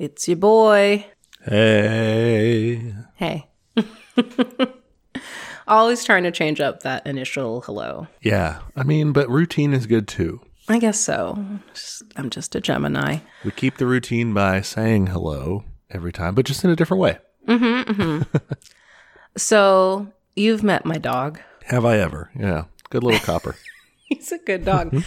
It's your boy. Hey. Hey. Always trying to change up that initial hello. Yeah. I mean, but routine is good too. I guess so. Just, I'm just a Gemini. We keep the routine by saying hello every time, but just in a different way. Mm-hmm. So, you've met my dog. Have I ever? Yeah. Good little copper. He's a good dog.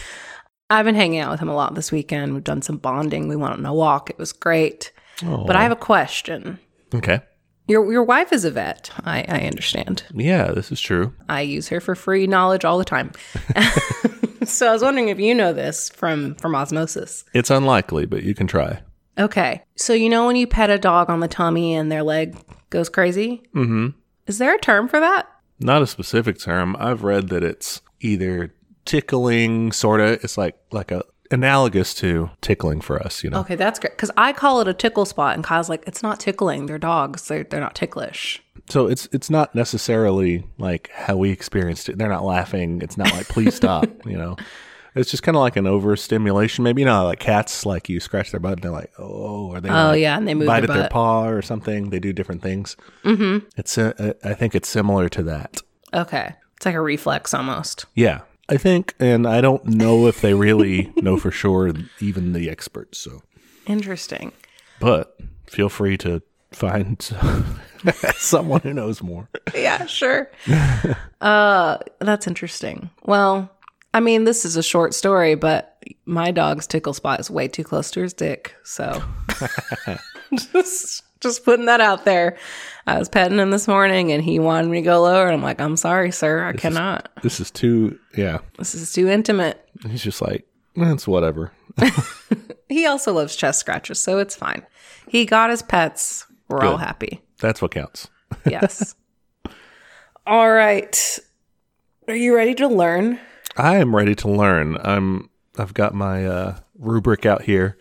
I've been hanging out with him a lot this weekend. We've done some bonding. We went on a walk. It was great. But I have a question. Okay. Your your wife is a vet. I, I understand. Yeah, this is true. I use her for free knowledge all the time. so I was wondering if you know this from from osmosis. It's unlikely, but you can try. Okay. So you know when you pet a dog on the tummy and their leg goes crazy? Mm-hmm. Is there a term for that? Not a specific term. I've read that it's either tickling, sort of. It's like like a analogous to tickling for us. You know. Okay, that's great. Because I call it a tickle spot, and Kyle's like, it's not tickling. They're dogs. They're they're not ticklish. So it's it's not necessarily like how we experienced it. They're not laughing. It's not like please stop. You know. It's just kind of like an overstimulation. Maybe you know, like cats, like you scratch their butt and they're like, oh, or they Oh like, yeah, and they move bite their at their paw or something. They do different things. Mm-hmm. It's uh, I think it's similar to that. Okay, it's like a reflex almost. Yeah, I think, and I don't know if they really know for sure, even the experts. So, Interesting. but feel free to find someone who knows more. yeah, sure. uh, that's interesting. Well, I mean, this is a short story, but my dog's tickle spot is way too close to his dick. So just, just putting that out there. I was petting him this morning and he wanted me to go lower. And I'm like, I'm sorry, sir. I cannot. This is too, yeah. This is too intimate. He's just like, "Eh, it's whatever. He also loves chest scratches, so it's fine. He got his pets. We're all happy. That's what counts. Yes. all right. Are you ready to learn? I am ready to learn. I'm. I've got my uh, rubric out here,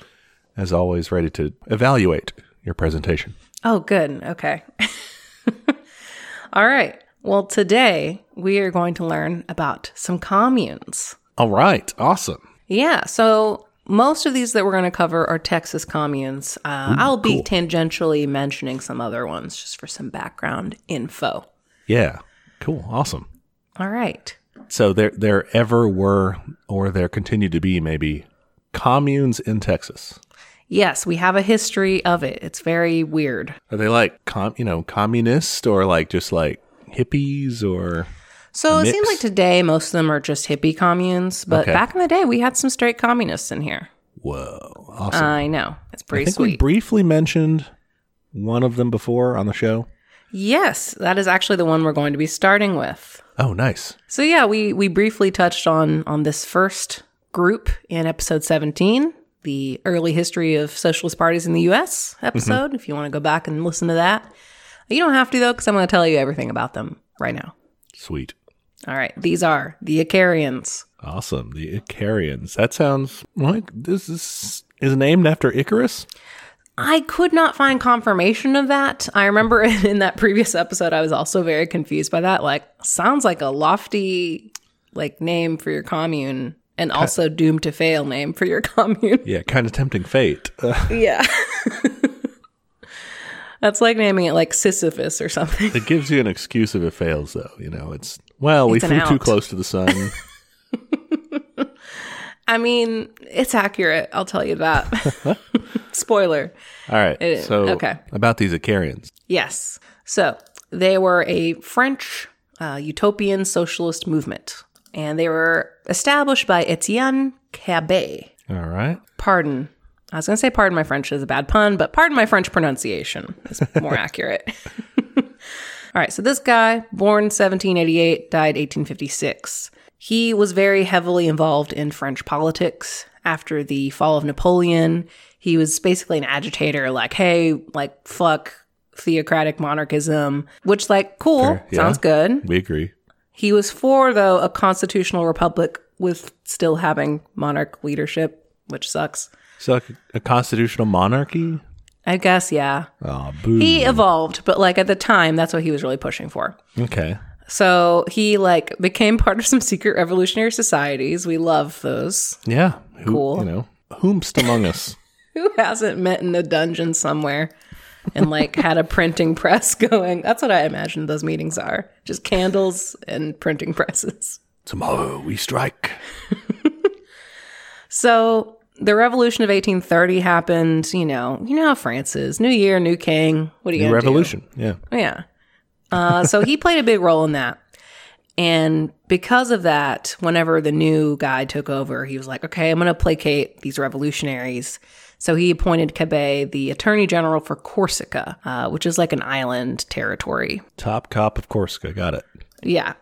as always, ready to evaluate your presentation. Oh, good. Okay. All right. Well, today we are going to learn about some communes. All right, awesome. Yeah. So most of these that we're going to cover are Texas communes. Uh, I'll be cool. tangentially mentioning some other ones just for some background info. Yeah, cool, awesome. All right. So there, there ever were, or there continue to be, maybe communes in Texas. Yes, we have a history of it. It's very weird. Are they like com, you know, communist or like just like hippies or? So it seems like today most of them are just hippie communes, but Okay. back in the day we had some straight communists in here. Whoa, awesome! I know. It's I pretty think we briefly mentioned one of them before on the show. yes, that is actually the one we're going to be starting with. Oh, nice. So yeah, we we briefly touched on on this first group in episode 17, the early history of socialist parties in the US episode. Mm-hmm. If you want to go back and listen to that. You don't have to though cuz I'm going to tell you everything about them right now. Sweet. All right, these are the Icarians. Awesome. The Icarians. That sounds like this is is named after Icarus. I could not find confirmation of that. I remember in that previous episode I was also very confused by that. Like sounds like a lofty like name for your commune and also doomed to fail name for your commune. Yeah, kind of tempting fate. Yeah. That's like naming it like Sisyphus or something. it gives you an excuse if it fails, though. You know, it's well, we It's an flew too out. close to the sun. I mean, it's accurate. I'll tell you that. Spoiler. All right. It- so okay. about these Icarians. Yes. So they were a French uh, utopian socialist movement, and they were established by Etienne Cabet. All right. Pardon. I was going to say pardon my French is a bad pun, but pardon my French pronunciation is more accurate. All right, so this guy, born 1788, died 1856. He was very heavily involved in French politics after the fall of Napoleon. He was basically an agitator, like, hey, like, fuck theocratic monarchism, which, like, cool, Fair, yeah. sounds good. We agree. He was for, though, a constitutional republic with still having monarch leadership, which sucks. So like a constitutional monarchy. I guess, yeah. Oh, boo. He evolved, but like at the time, that's what he was really pushing for. okay. So he like became part of some secret revolutionary societies. We love those. Yeah. Who, Cool. You know, whomst among us. Who hasn't met in a dungeon somewhere and like had a printing press going? That's what I imagine those meetings are. Just candles and printing presses. Tomorrow we strike. So the revolution of 1830 happened, you know, you know how France is. New year, new king. What are you New going do? revolution. Yeah. Yeah. Uh, so he played a big role in that. And because of that, whenever the new guy took over, he was like, okay, I'm going to placate these revolutionaries. So he appointed Cabet the attorney general for Corsica, uh, which is like an island territory. Top cop of Corsica. Got it. Yeah.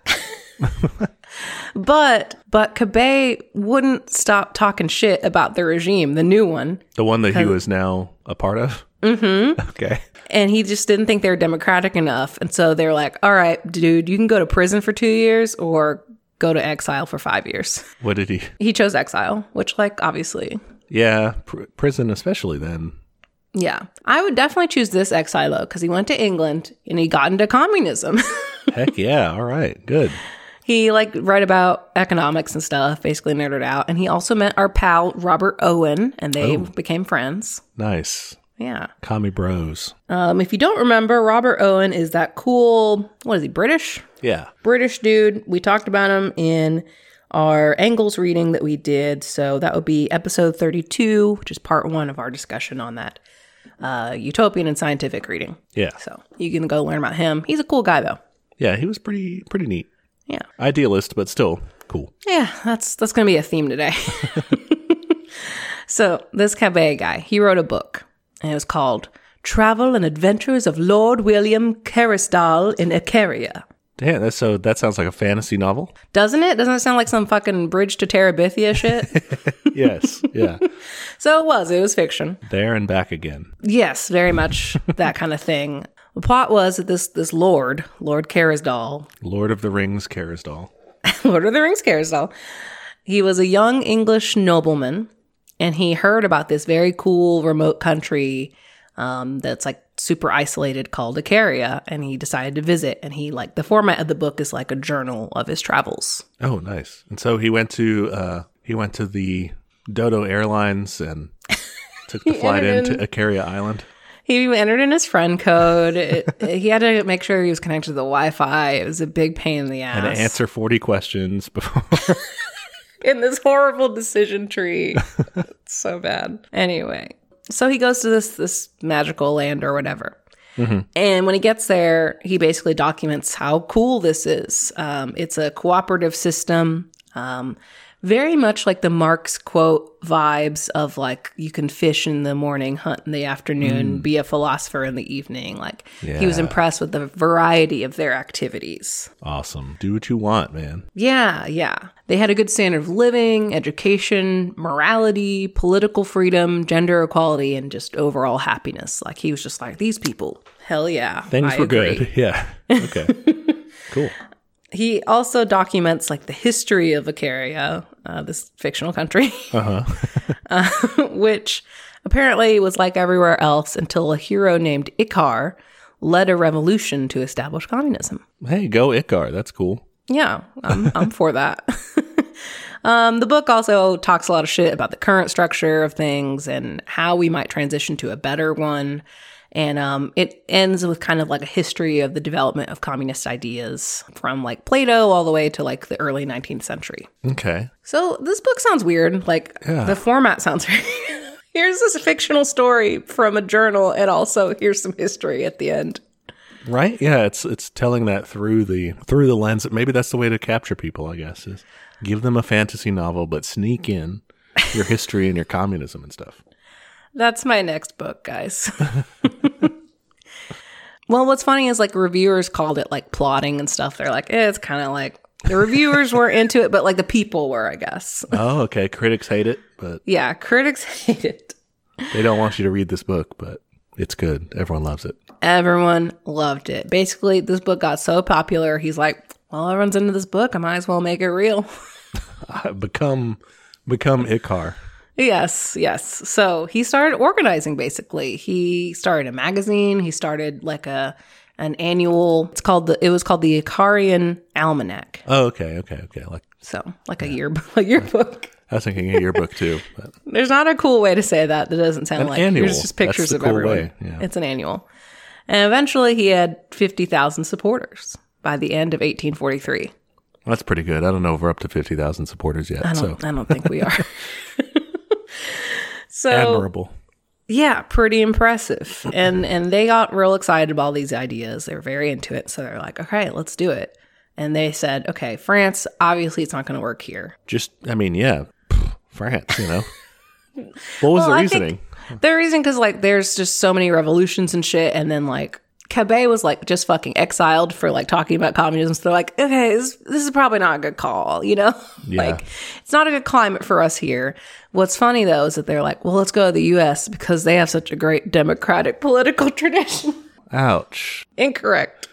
but but Cabet wouldn't stop talking shit about the regime, the new one. The one that he was now a part of? Mm-hmm. Okay. and he just didn't think they were democratic enough. And so they're like, all right, dude, you can go to prison for two years or go to exile for five years. What did he? He chose exile, which, like, obviously, Yeah, pr- prison especially then. yeah. I would definitely choose this exile because he went to England and he got into communism. Heck yeah. All right. Good. he, like, read about economics and stuff, basically nerded out. And he also met our pal, Robert Owen, and they became friends. Nice. Yeah. Commie bros. Um, if you don't remember, Robert Owen is that cool, what is he, British? Yeah. British dude. We talked about him in our Engels reading that we did. So that would be episode 32, which is part one of our discussion on that uh, utopian and scientific reading. Yeah. So you can go learn about him. He's a cool guy, though. Yeah. He was pretty pretty neat. Yeah. Idealist, but still cool. Yeah, that's that's going to be a theme today. so this Cabet guy, he wrote a book, and it was called "Travel and Adventures of Lord William Carisdall in Icaria." Damn. That's so. That sounds like a fantasy novel. Doesn't it? Doesn't it sound like some fucking bridge to Terabithia shit? Yes. Yeah. so it was. It was fiction. there and back again. Yes, very much that kind of thing. The plot was that this this lord, Lord Carisdall, Lord of the Rings, Carisdall. Lord of the Rings Carisdall, he was a young English nobleman, and he heard about this very cool remote country um, that's like super isolated called Icaria, and he decided to visit. And he like the format of the book is like a journal of his travels. Oh, nice. And so he went to uh he went to the Dodo Airlines and took the flight entered into Icaria Island. He entered in his friend code. It, he had to make sure he was connected to the Wi-Fi. It was a big pain in the ass. And to answer 40 questions before. in this horrible decision tree. so bad. Anyway, so he goes to this this magical land or whatever. And when he gets there, he basically documents how cool this is. Um, it's a cooperative system, um, very much like the Marx quote vibes of like you can fish in the morning, hunt in the afternoon, mm. be a philosopher in the evening. Like he was impressed with the variety of their activities. awesome. Do what you want, man. Yeah, yeah. They had a good standard of living, education, morality, political freedom, gender equality, and just overall happiness. Like he was just like, these people, hell yeah. Things I were agree." good. Yeah. Okay. cool. He also documents like the history of Icaria, uh, this fictional country, uh, which apparently was like everywhere else until a hero named Icar led a revolution to establish communism. Hey, go Icar. That's cool. Yeah, I'm, I'm for that. um, the book also talks a lot of shit about the current structure of things and how we might transition to a better one. And um, it ends with kind of like a history of the development of communist ideas from like Plato all the way to like the early 19th century. Okay. So this book sounds weird. Like Yeah. the format sounds weird. here's this fictional story from a journal, and also here's some history at the end. Right? Yeah, it's it's telling that through the through the lens. Maybe that's the way to capture people, I guess, is give them a fantasy novel but sneak in your history and your communism and stuff. That's my next book, guys. well, what's funny is like reviewers called it like plotting and stuff. They're like, eh, it's kind of like the reviewers weren't into it, but like the people were, I guess. Oh, okay. Critics hate it, but Yeah, critics hate it. they don't want you to read this book, but it's good. Everyone loves it. Everyone loved it. Basically, this book got so popular, he's like, well, everyone's into this book. I might as well make it real. become become Icar. Yes, yes. So he started organizing basically. He started a magazine, he started like a an annual it's called the it was called the Icarian Almanac. Oh, okay, okay, okay. Like So like a year a yearbook. I was thinking a yearbook too. But There's not a cool way to say that. That doesn't sound An like annual. here's just pictures of cool everyone. yeah. It's an annual. And eventually he had 50,000 supporters by the end of 1843. that's pretty good. I don't know if we're up to 50,000 supporters yet. I So don't, I don't think we are. so admirable. yeah, pretty impressive. And and they got real excited about all these ideas. They were very into it. So they're like, okay, let's do it. And they said, okay, France, obviously it's not going to work here. Just, I mean, yeah, pff, France, you know. what was Well, the reasoning? the reason because like there's just so many revolutions and shit, and then like Cabet was like just fucking exiled for like talking about communism. So they're like, okay, this, this is probably not a good call, you know? Yeah. like it's not a good climate for us here. What's funny though is that they're like, well, let's go to the U.S. because they have such a great democratic political tradition. Ouch. Incorrect.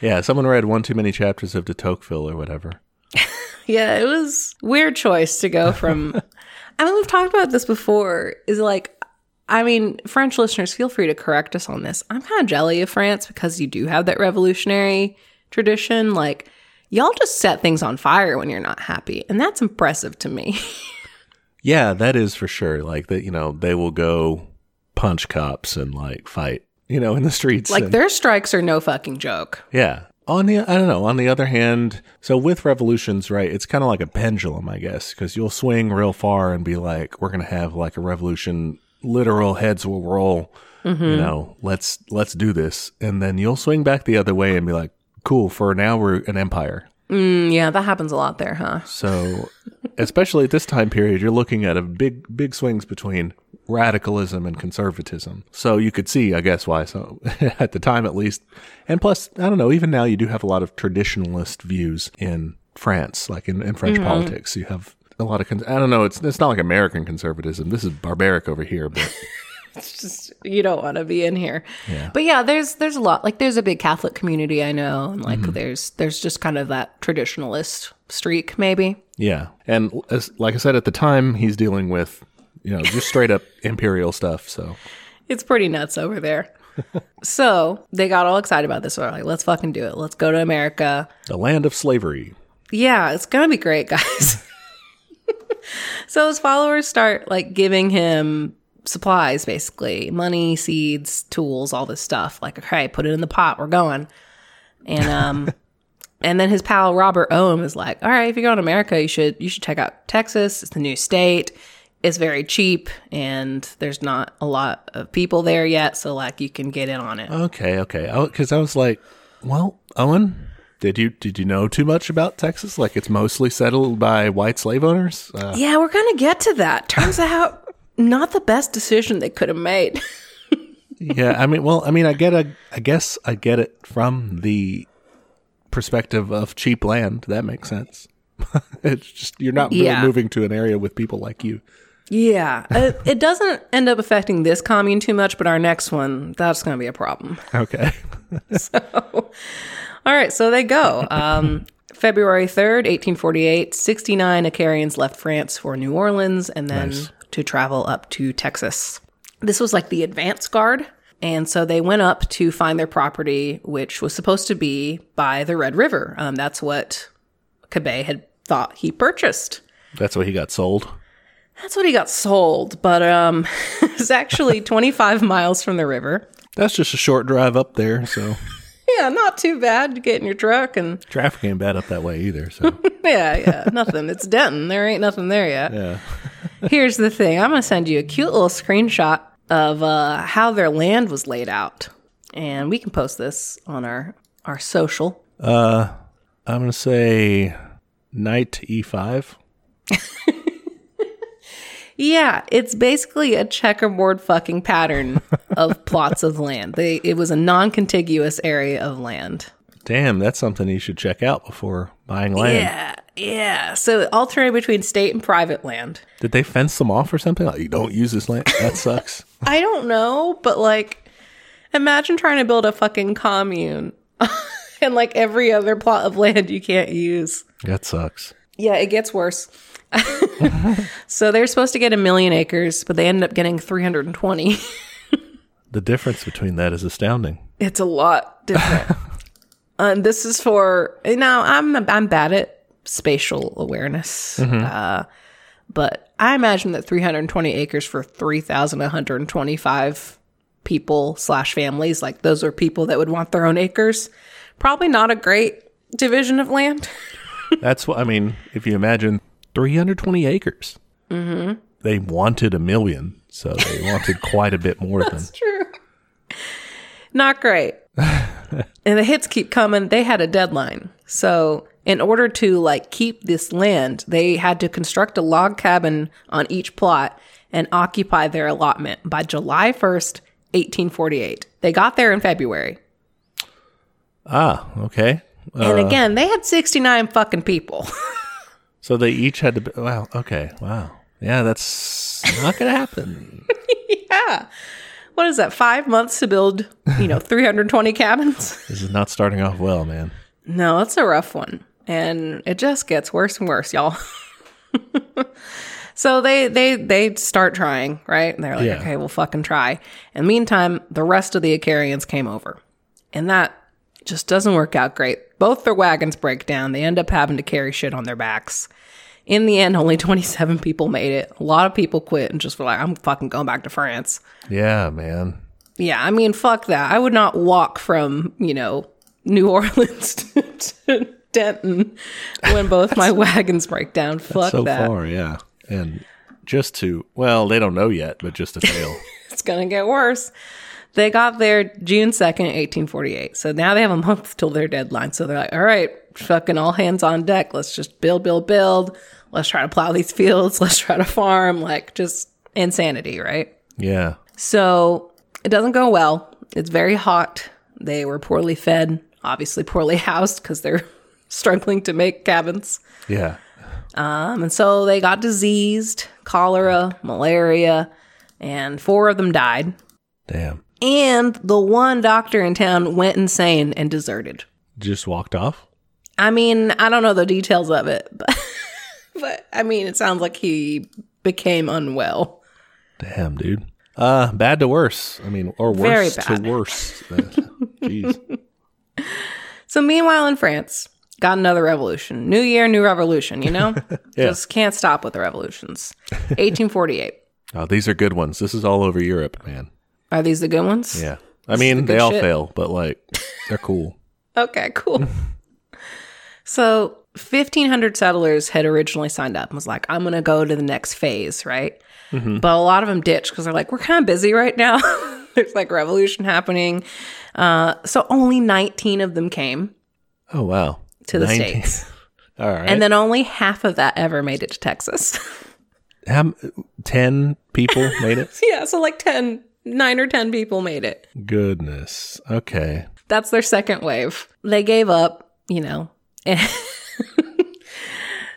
Yeah, someone read one too many chapters of de Tocqueville or whatever. Yeah, it was weird choice to go from. I mean, we've talked about this before. Is like, I mean, French listeners, feel free to correct us on this. I'm kind of jelly of France because you do have that revolutionary tradition. Like, y'all just set things on fire when you're not happy, and that's impressive to me. Yeah, that is for sure. Like that, you know, they will go punch cops and like fight, you know, in the streets. like, and- their strikes are no fucking joke. Yeah. On the, I don't know. On the other hand, so with revolutions, right? It's kind of like a pendulum, I guess, because you'll swing real far and be like, "We're gonna have like a revolution. Literal heads will roll. You know, let's let's do this." And then you'll swing back the other way and be like, "Cool. For now, we're an empire." Mm, yeah, that happens a lot there, huh? So, especially at this time period, you're looking at a big, big swings between radicalism and conservatism. So you could see, I guess, why. So at the time, at least, and plus, I don't know. Even now, you do have a lot of traditionalist views in France, like in, in French politics. You have a lot of. Con- I don't know. It's it's not like American conservatism. This is barbaric over here, but it's just you don't want to be in here. Yeah. But yeah, there's there's a lot. Like there's a big Catholic community I know, and like Mm-hmm. there's there's just kind of that traditionalist streak maybe. yeah. And as, like I said at the time, he's dealing with you know just straight up imperial stuff. So It's pretty nuts over there. so they got all excited about this. So they're like, let's fucking do it. Let's go to America. the land of slavery. Yeah, it's gonna be great, guys. so his followers start like giving him supplies, basically money, seeds, tools, all this stuff. Like, okay, put it in the pot. We're going. And um, and then his pal Robert Owen is like, all right, if you're going to America, you should you should check out Texas. It's the new state. It's very cheap, and there's not a lot of people there yet, so like you can get in on it. Okay, okay. Because I was like, well, Owen, did you did you know too much about Texas? Like it's mostly settled by white slave owners. Uh, Yeah, we're gonna get to that. Turns out, not the best decision they could have made. yeah, I mean, well, I mean, I get a, I guess I get it from the perspective of cheap land. That makes sense. it's just you're not really Yeah. moving to an area with people like you. Yeah, it, it doesn't end up affecting this commune too much, but our next one, that's going to be a problem. Okay. All right, so they go. Um, February 3rd, 1848, 69 Icarians left France for New Orleans and then Nice. to travel up to Texas. This was like the advance guard. And so they went up to find their property, which was supposed to be by the Red River. Um, that's what Cabet had thought he purchased. That's what he got sold. That's what he got sold, but um, it's actually 25 miles from the river. That's just a short drive up there, so Yeah, not too bad to get in your truck and traffic ain't bad up that way either. So yeah, yeah, nothing. It's Denton. There ain't nothing there yet. yeah. Here's the thing. I'm gonna send you a cute little screenshot of uh, how their land was laid out, and we can post this on our our social. Uh, I'm gonna say knight e e5. Yeah, it's basically a checkerboard fucking pattern of plots of land. They it was a non-contiguous area of land. Damn, that's something you should check out before buying land. Yeah, yeah. So alternating between state and private land. Did they fence them off or something? Like, you don't use this land. That sucks. I don't know, but like, imagine trying to build a fucking commune and like every other plot of land you can't use. that sucks. Yeah, it gets worse. so they're supposed to get a million acres, but they ended up getting 320. The difference between that is astounding. it's a lot different. and this is for now. I'm I'm bad at spatial awareness, uh, But I imagine that 320 acres for 3,125 people slash families, like those are people that would want their own acres. Probably not a great division of land. That's what I mean. If you imagine 320 acres, mm-hmm. they wanted a million, so they wanted quite a bit more than. That's true. Not great. and the hits keep coming. They had a deadline. So, in order to like keep this land, they had to construct a log cabin on each plot and occupy their allotment by July 1st, 1848. They got there in February. Ah, okay. And again, they had 69 fucking people. So they each had to. Be, wow. Okay. Wow. Yeah, that's not gonna happen. yeah. What is that? 5 months to build, you know, 320 cabins? this is not starting off well, man. No, it's a rough one. And it just gets worse and worse, y'all. so they they they start trying, right? And they're like, Yeah. okay, we'll fucking try. And meantime, the rest of the Icarians came over. And that just doesn't work out great. Both their wagons break down. They end up having to carry shit on their backs. In the end, only 27 people made it. A lot of people quit and just were like, I'm fucking going back to France. Yeah, man. Yeah, I mean, fuck that. I would not walk from, you know, New Orleans to, to Denton when both my wagons break down. Fuck so that. far, yeah. And just to well, they don't know yet, but just to fail. It's going to get worse. They got there June 2nd, 1848. So now they have a month till their deadline. So they're like, all right, fucking all hands on deck. Let's just build, build, build. Let's try to plow these fields. Let's try to farm. Like just insanity, right? yeah. So it doesn't go well. It's very hot. They were poorly fed, obviously poorly housed because they're struggling to make cabins. Yeah. Um, and so they got diseased, cholera, malaria, and four of them died. Damn. And the one doctor in town went insane and deserted. Just walked off. I mean, I don't know the details of it, but, but I mean, it sounds like he became unwell. Damn, dude. Uh, bad to worse. I mean, or worse to worse. Uh, Jeez. So meanwhile in France, got another revolution. New year, new revolution, you know? Yeah. Just can't stop with the revolutions. 1848. Oh, these are good ones. This is all over Europe, man. Are these the good ones? Yeah. I mean, they all shit. fail, but like, they're cool. Okay, cool. so 1,500 settlers had originally signed up and was like, I'm going to go to the next phase, right? But a lot of them ditched because they're like, we're kind of busy right now. There's like revolution happening. Uh, so only 19 of them came Oh, wow. to the 19. States. All right. And then only half of that ever made it to Texas. How, 10 people made it? yeah, so like 10, 9 or 10 people made it. Goodness. Okay. That's their second wave. They gave up, you know. it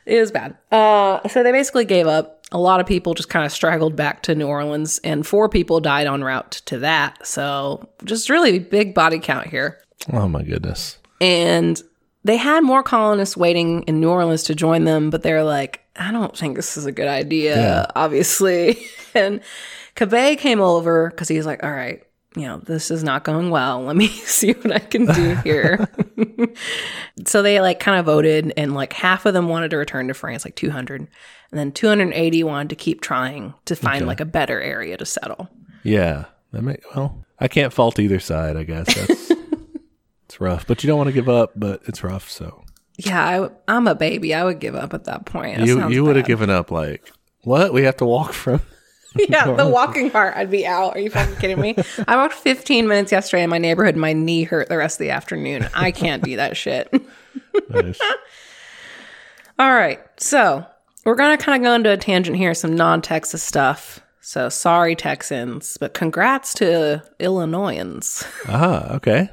was bad. Uh, so they basically gave up. A lot of people just kind of straggled back to New Orleans, and four people died en route to that. So just really big body count here. Oh, my goodness. And they had more colonists waiting in New Orleans to join them, but they're like, I don't think this is a good idea, Yeah. obviously. and Cabet came over because he's like, all right, you know, this is not going well. Let me see what I can do here. so they like kind of voted, and like half of them wanted to return to France, like 200. And then 280 wanted to keep trying to find like a better area to settle. Yeah. That may, well, I can't fault either side, I guess. That's, it's rough, but you don't want to give up, but it's rough. So Yeah, I, I'm a baby. I would give up at that point. That you, you would have given up like, what? We have to walk from. yeah, the walking part, I'd be out. Are you fucking kidding me? I walked 15 minutes yesterday in my neighborhood. and My knee hurt the rest of the afternoon. I can't do that shit. Nice. All right, so we're gonna kind of go into a tangent here, some non-Texas stuff. So sorry, Texans, but congrats to Illinoisans. ah, okay.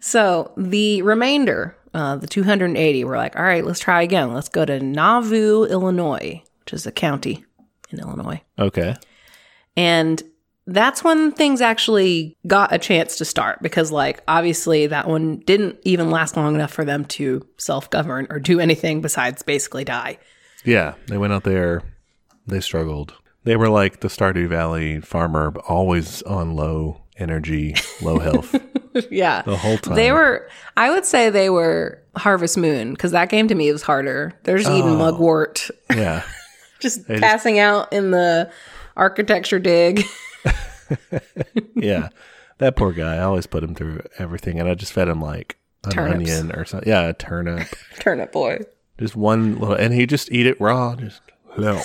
So the remainder, uh, the 280, we're like, all right, let's try again. Let's go to Nauvoo, Illinois, which is a county in Illinois. Okay. And that's when things actually got a chance to start because, like, obviously that one didn't even last long enough for them to self govern or do anything besides basically die. Yeah, they went out there. They struggled. They were like the Stardew Valley farmer, always on low energy, low health yeah. the whole time. They were, I would say they were Harvest Moon because that game to me was harder. They're just eating oh. mugwort yeah, just just- passing out in the architecture dig. yeah, that poor guy. I always put him through everything, and I just fed him like an Turnips. onion or something. Yeah, a turnip. Turnip boy. just one little, and he just eat it raw. Just no.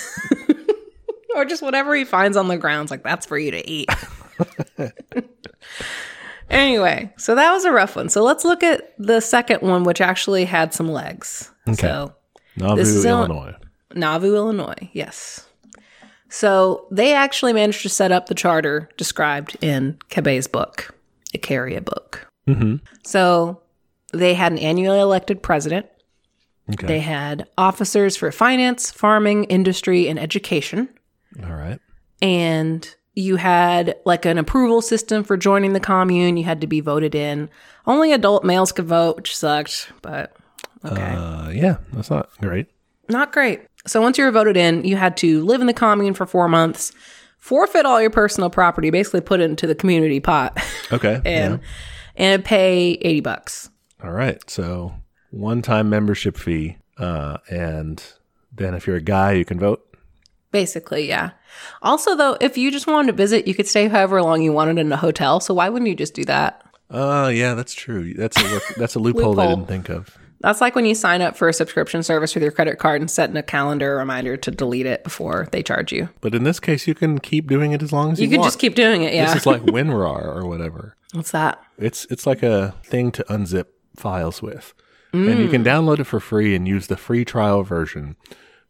Or just whatever he finds on the ground. It's like, that's for you to eat. Anyway, so that was a rough one. So let's look at the second one, which actually had some legs. So Nauvoo, This is Illinois. Nauvoo, Illinois. Yes. So they actually managed to set up the charter described in Cabet's book, Icaria book. Mm-hmm. So they had an annually elected president. Okay. They had officers for finance, farming, industry, and education. All right. And you had like an approval system for joining the commune. You had to be voted in. Only adult males could vote, which sucked, but okay. Uh, yeah, that's not great. Not great. So once you were voted in, you had to live in the commune for four months, forfeit all your personal property, basically put it into the community pot, Okay. and and pay eighty bucks. All right. So one time membership fee, uh, and then if you're a guy, you can vote. Basically, yeah. Also, though, if you just wanted to visit, you could stay however long you wanted in a hotel. So why wouldn't you just do that? Uh, yeah, that's true. That's a that's a loophole, I didn't think of. That's like when you sign up for a subscription service with your credit card and set in a calendar reminder to delete it before they charge you. But in this case, you can keep doing it as long as you, want. You could want. just keep doing it, yeah. This is like WinRAR or whatever. What's that? It's it's like a thing to unzip files with, and you can download it for free and use the free trial version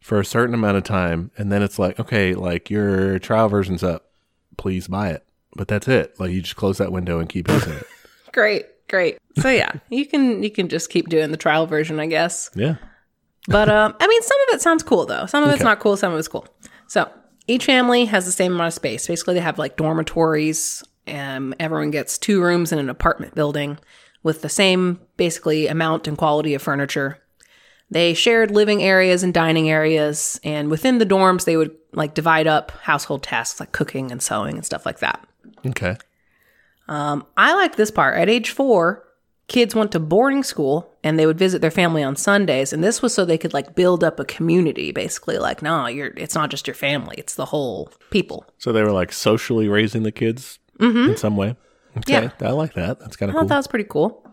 for a certain amount of time, and then it's like, okay, like your trial version's up, please buy it. But that's it. Like you just close that window and keep using it. Great, great. So yeah, you can you can just keep doing the trial version, I guess. Yeah. But um, I mean, some of it sounds cool though. Some of it's Okay. not cool. Some of it's cool. So each family has the same amount of space. Basically, they have like dormitories. and everyone gets two rooms in an apartment building with the same basically amount and quality of furniture. They shared living areas and dining areas, and within the dorms, they would like divide up household tasks like cooking and sewing and stuff like that. Okay. I like this part. At age four, kids went to boarding school and they would visit their family on Sundays. And this was so they could like build up a community, basically. Like, no, you're it's not just your family, it's the whole people. So they were like socially raising the kids in some way. Okay. Mm-hmm. Yeah. I like that. That's kind I of thought cool. that was pretty cool.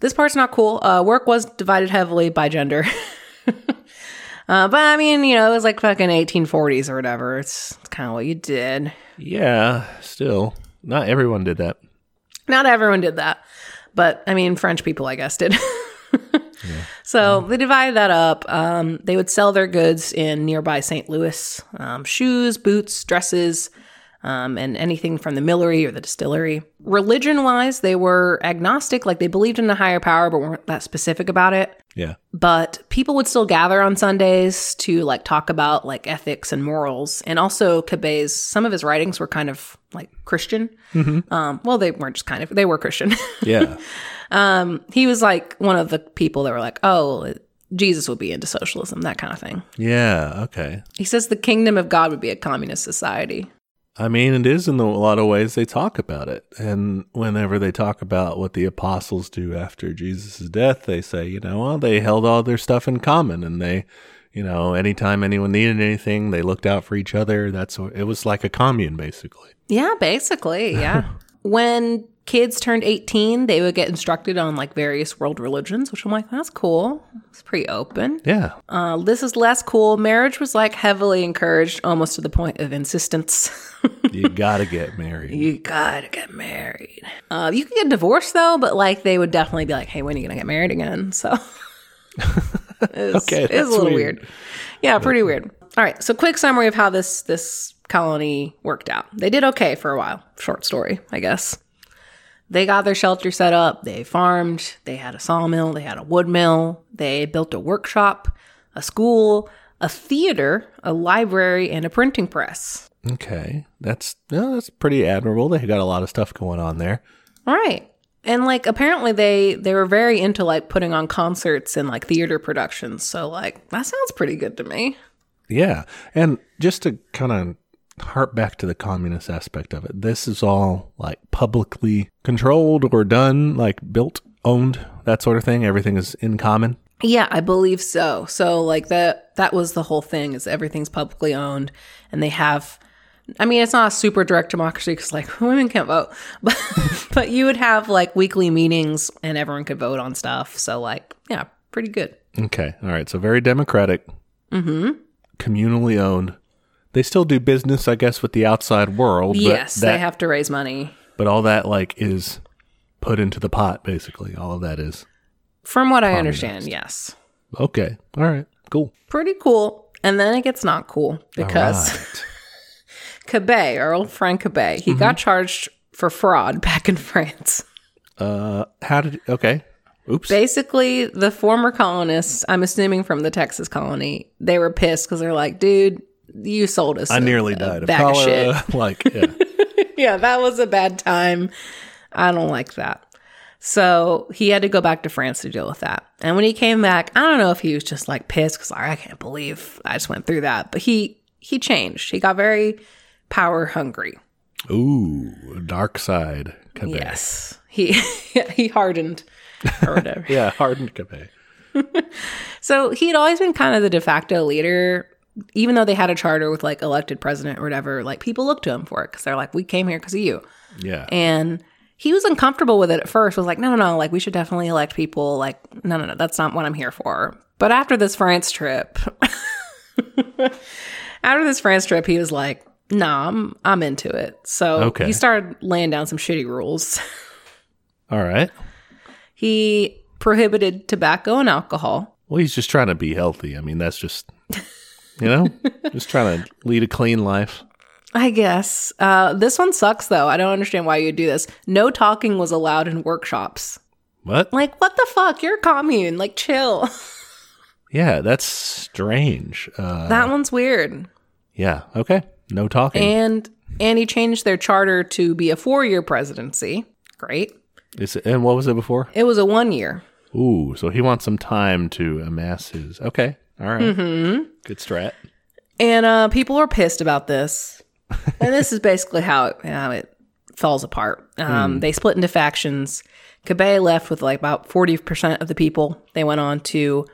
This part's not cool. Uh, work was divided heavily by gender. uh, but I mean, you know, it was like fucking 1840s or whatever. It's, it's kind of what you did. yeah. Still, not everyone did that. Not everyone did that, but I mean, French people, I guess, did. So they divided that up. Um, they would sell their goods in nearby St. Louis um, shoes, boots, dresses, um, and anything from the millery or the distillery. Religion wise, they were agnostic, like they believed in a higher power, but weren't that specific about it. Yeah. But people would still gather on Sundays to like talk about like ethics and morals. And also, Cabet's, some of his writings were kind of like Christian. Um, well, they weren't just kind of, they were Christian. Yeah. Um, he was like one of the people that were like, oh, Jesus would be into socialism, that kind of thing. yeah. Okay. He says the kingdom of God would be a communist society. I mean, it is in a lot of ways they talk about it. And whenever they talk about what the apostles do after Jesus' death, they say, you know, well, they held all their stuff in common and they, you know, anytime anyone needed anything, they looked out for each other. That's what it was like a commune, basically. Yeah, basically. Yeah. when kids turned 18, they would get instructed on like various world religions, which I'm like, that's cool. It's pretty open. Yeah. Uh, this is less cool. Marriage was like heavily encouraged, almost to the point of insistence. You got to get married. you gotta get married. Uh, you can get divorced though, but like they would definitely be like, "Hey, when are you gonna get married again?" So it's, Okay, it's a little weird. weird. Yeah, pretty weird. All right, so quick summary of how this this colony worked out. They did okay for a while. Short story, I guess. They got their shelter set up. They farmed. They had a sawmill. They had a wood mill. They built a workshop, a school, a theater, a library, and a printing press. Okay. That's, that's pretty admirable. They got a lot of stuff going on there. All right. And like apparently they they were very into like putting on concerts and like theater productions. So like that sounds pretty good to me. Yeah. And just to kind of harp back to the communist aspect of it, this is all like publicly controlled or done, like built, owned, that sort of thing. Everything is in common. Yeah, I believe so. So like that That was the whole thing is everything's publicly owned and they have I mean, it's not a super direct democracy because like women can't vote, but but you would have like weekly meetings and everyone could vote on stuff. So like, yeah, pretty good. Okay. All right. So very democratic. Mm-hmm. Communally owned. They still do business, I guess, with the outside world. but yes, that- they have to raise money. But all that like is put into the pot, basically. All of that is From what I understand, yes. okay. All right. Cool. Pretty cool. And then it gets not cool because right. Cabet, our old friend Cabet, he got charged for fraud back in France. uh, how did? Okay. Oops. Basically, the former colonists, I'm assuming from the Texas colony, they were pissed because they're like, dude, you sold us. I a- nearly died of bag of shit. like, yeah. yeah, that was a bad time. I don't like that. So he had to go back to France to deal with that. And when he came back, I don't know if he was just like pissed because like, I can't believe I just went through that. But he he changed. He got very power hungry. Ooh, dark side. Yes, he he hardened or whatever. Yeah, hardened Cabet. So he'd always been kind of the de facto leader, even though they had a charter with like elected president or whatever. Like people looked to him for it because they're like, we came here because of you. Yeah. And he was uncomfortable with it at first, was like, no, no, no, like we should definitely elect people. Like, no, no, no, that's not what I'm here for. But after this France trip, after this France trip, he was like, nah, I'm, I'm into it. So Okay. he started laying down some shitty rules. all right. he prohibited tobacco and alcohol. Well, he's just trying to be healthy. I mean, that's just, you know, just trying to lead a clean life. I guess. Uh, this one sucks though. I don't understand why you do this. No talking was allowed in workshops. What? Like, what the fuck? You're a commune. Like, chill. Yeah, that's strange. Uh, that one's weird. yeah. Okay. No talking. And and he changed their charter to be a four year presidency. Great. Is it, and what was it before? It was a one year. Ooh, so he wants some time to amass his. Okay. All right. Mm-hmm. Good strat. And uh, people were pissed about this. and this is basically how it, how it falls apart. Um, They split into factions. Cabet left with like about 40% of the people. They went on to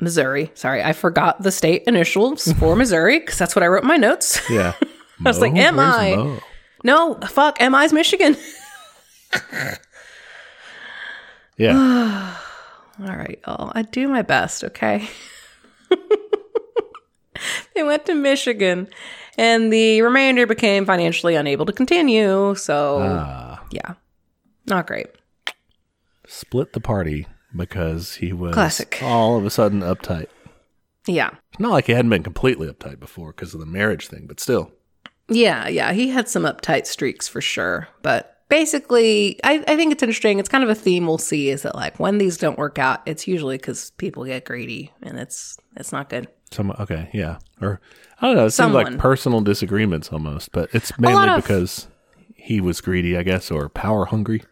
Missouri. Sorry, I forgot the state initials for Missouri because that's what I wrote in my notes. Yeah. I was like, am I? No, fuck, am I's Michigan. Yeah. All right, y'all. I do my best, okay? they went to Michigan, and the remainder became financially unable to continue. So, Ah, yeah, not great. split the party because he was Classic. all of a sudden uptight. Yeah. It's not like he hadn't been completely uptight before because of the marriage thing, but still. Yeah, yeah. He had some uptight streaks for sure. But basically, I, I think it's interesting. It's kind of a theme we'll see is that, like, when these don't work out, it's usually because people get greedy and it's it's not good. Some okay, yeah, or I don't know. It seems like personal disagreements almost, but it's mainly of- because he was greedy, I guess, or power hungry.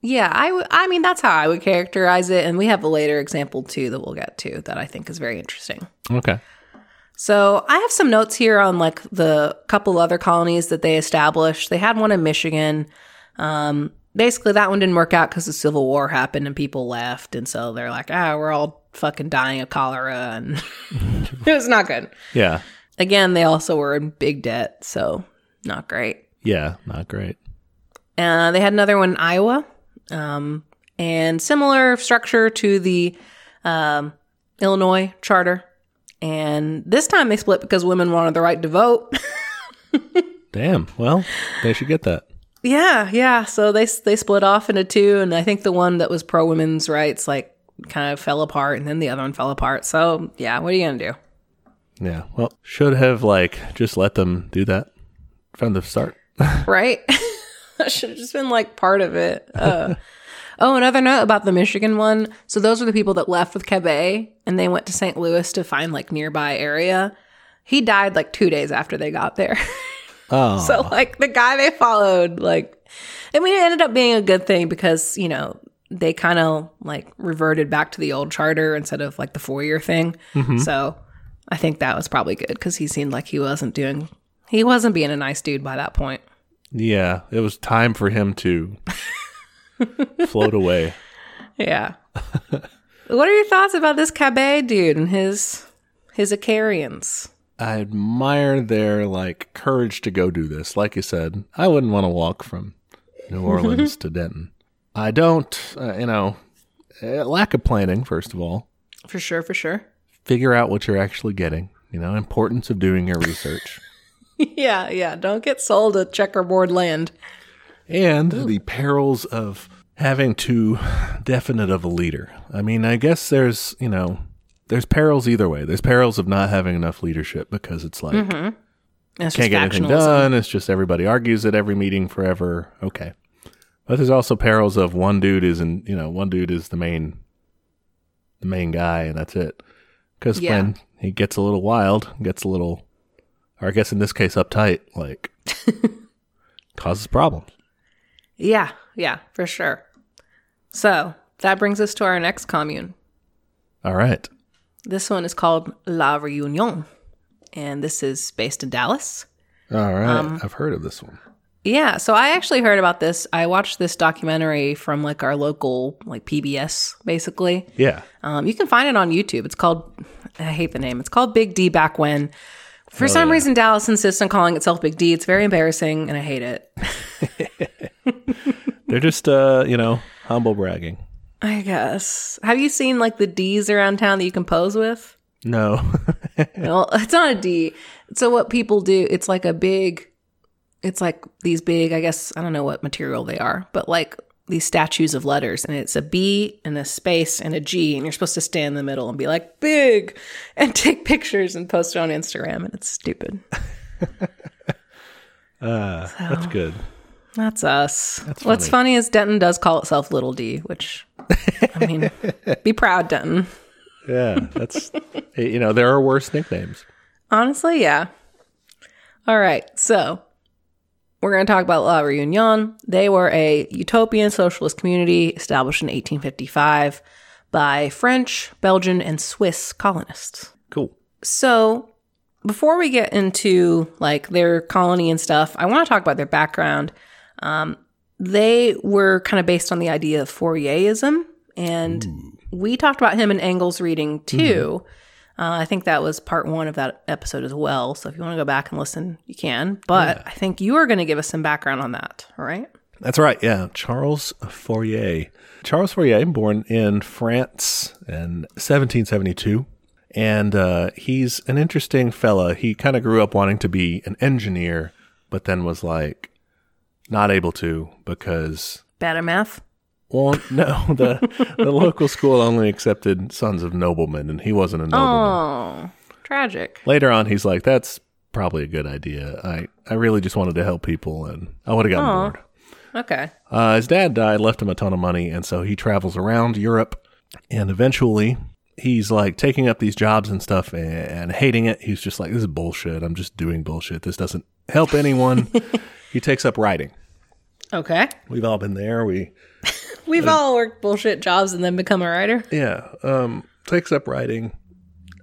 Yeah, I. I mean, that's how I would characterize it. And we have a later example too that we'll get to that I think is very interesting. Okay, So I have some notes here on like the couple other colonies that they established. They had one in Michigan. Um, basically, that one didn't work out because the Civil War happened and people left, and so they're like, ah, we're all fucking dying of cholera, and it was not good. yeah, Again, they also were in big debt, so not great. yeah, not great. Uh, they had another one in Iowa, um, and similar structure to the um, Illinois charter. And this time they split because women wanted the right to vote. Damn. Well, they should get that. Yeah, yeah. So they they split off into two, and I think the one that was pro women's rights like kind of fell apart, and then the other one fell apart. So yeah, what are you gonna do? Yeah. Well, should have like just let them do that from the start. right? should have just been like part of it. Uh, oh, another note about the Michigan one. So those are the people that left with Cabet and they went to St. Louis to find like nearby area. He died like two days after they got there. Oh, so like the guy they followed, like, I mean, it ended up being a good thing because you know they kind of like reverted back to the old charter instead of like the four year thing. Mm-hmm. So I think that was probably good because he seemed like he wasn't doing. He wasn't being a nice dude by that point. yeah. It was time for him to float away. Yeah. what are your thoughts about this Cabet dude and his his Icarians. I admire their like courage to go do this. Like you said, I wouldn't want to walk from New Orleans to Denton. I don't, uh, you know, uh, lack of planning. First of all, For sure, for sure. figure out what you're actually getting. You know, importance of doing your research. yeah, yeah. Don't get sold a checkerboard land. and the perils of having too definite of a leader. I mean, I guess there's, you know, there's perils either way. There's perils of not having enough leadership because it's like mm-hmm. It's can't get anything done. It's just everybody argues at every meeting forever. Okay. But there's also perils of one dude is in, you know, one dude is the main the main guy and that's it. Cuz Yeah. when he gets a little wild, gets a little or I guess in this case uptight, like causes problems. Yeah, yeah, for sure. So that brings us to our next commune. All right. This one is called La Reunion, and this is based in Dallas. All right. Um, I've heard of this one. Yeah, so I actually heard about this. I watched this documentary from like our local like PBS, basically. Yeah. Um, you can find it on YouTube. It's called I hate the name. It's called Big D Back When. For some yeah. reason, Dallas insists on calling itself Big D. It's very embarrassing, and I hate it. They're just uh, you know, humble bragging. I guess. Have you seen like the D's around town that you can pose with? No. Well, it's not a D. So what people do, it's like a big, it's like these big, I guess, I don't know what material they are, but like these statues of letters and it's a B and a space and a G and you're supposed to stand in the middle and be like big and take pictures and post it on Instagram and it's stupid. uh, that's good. That's us. That's What's funny is Denton does call itself Little D, which I mean, be proud, Denton. Yeah, that's you know, there are worse nicknames. Honestly, yeah. All right, so we're going to talk about La Reunion. They were a utopian socialist community established in 1855 by French, Belgian, and Swiss colonists. Cool. So, before we get into like their colony and stuff, I want to talk about their background. Um, they were kind of based on the idea of Fourierism, and we talked about him in Engels reading too. Uh, I think that was part one of that episode as well. So if you want to go back and listen, you can. But I think you are going to give us some background on that. All right. That's right. Yeah, Charles Fourier. Charles Fourier, born in France in 1772, and uh, he's an interesting fella. He kind of grew up wanting to be an engineer, but then was like not able to because Bad at math. well, no, the the local school only accepted sons of noblemen, and he wasn't a nobleman. Oh, tragic. Later on, he's like, "That's probably a good idea. I I really just wanted to help people, and I would have gotten Aw. bored." Okay. Uh, his dad died, left him a ton of money, and so he travels around Europe, and eventually he's like taking up these jobs and stuff and, and hating it. He's just like, "This is bullshit. I'm just doing bullshit. This doesn't help anyone." he takes up writing. Okay. We've all been there. We We've all worked bullshit jobs and then become a writer. yeah, um, takes up writing.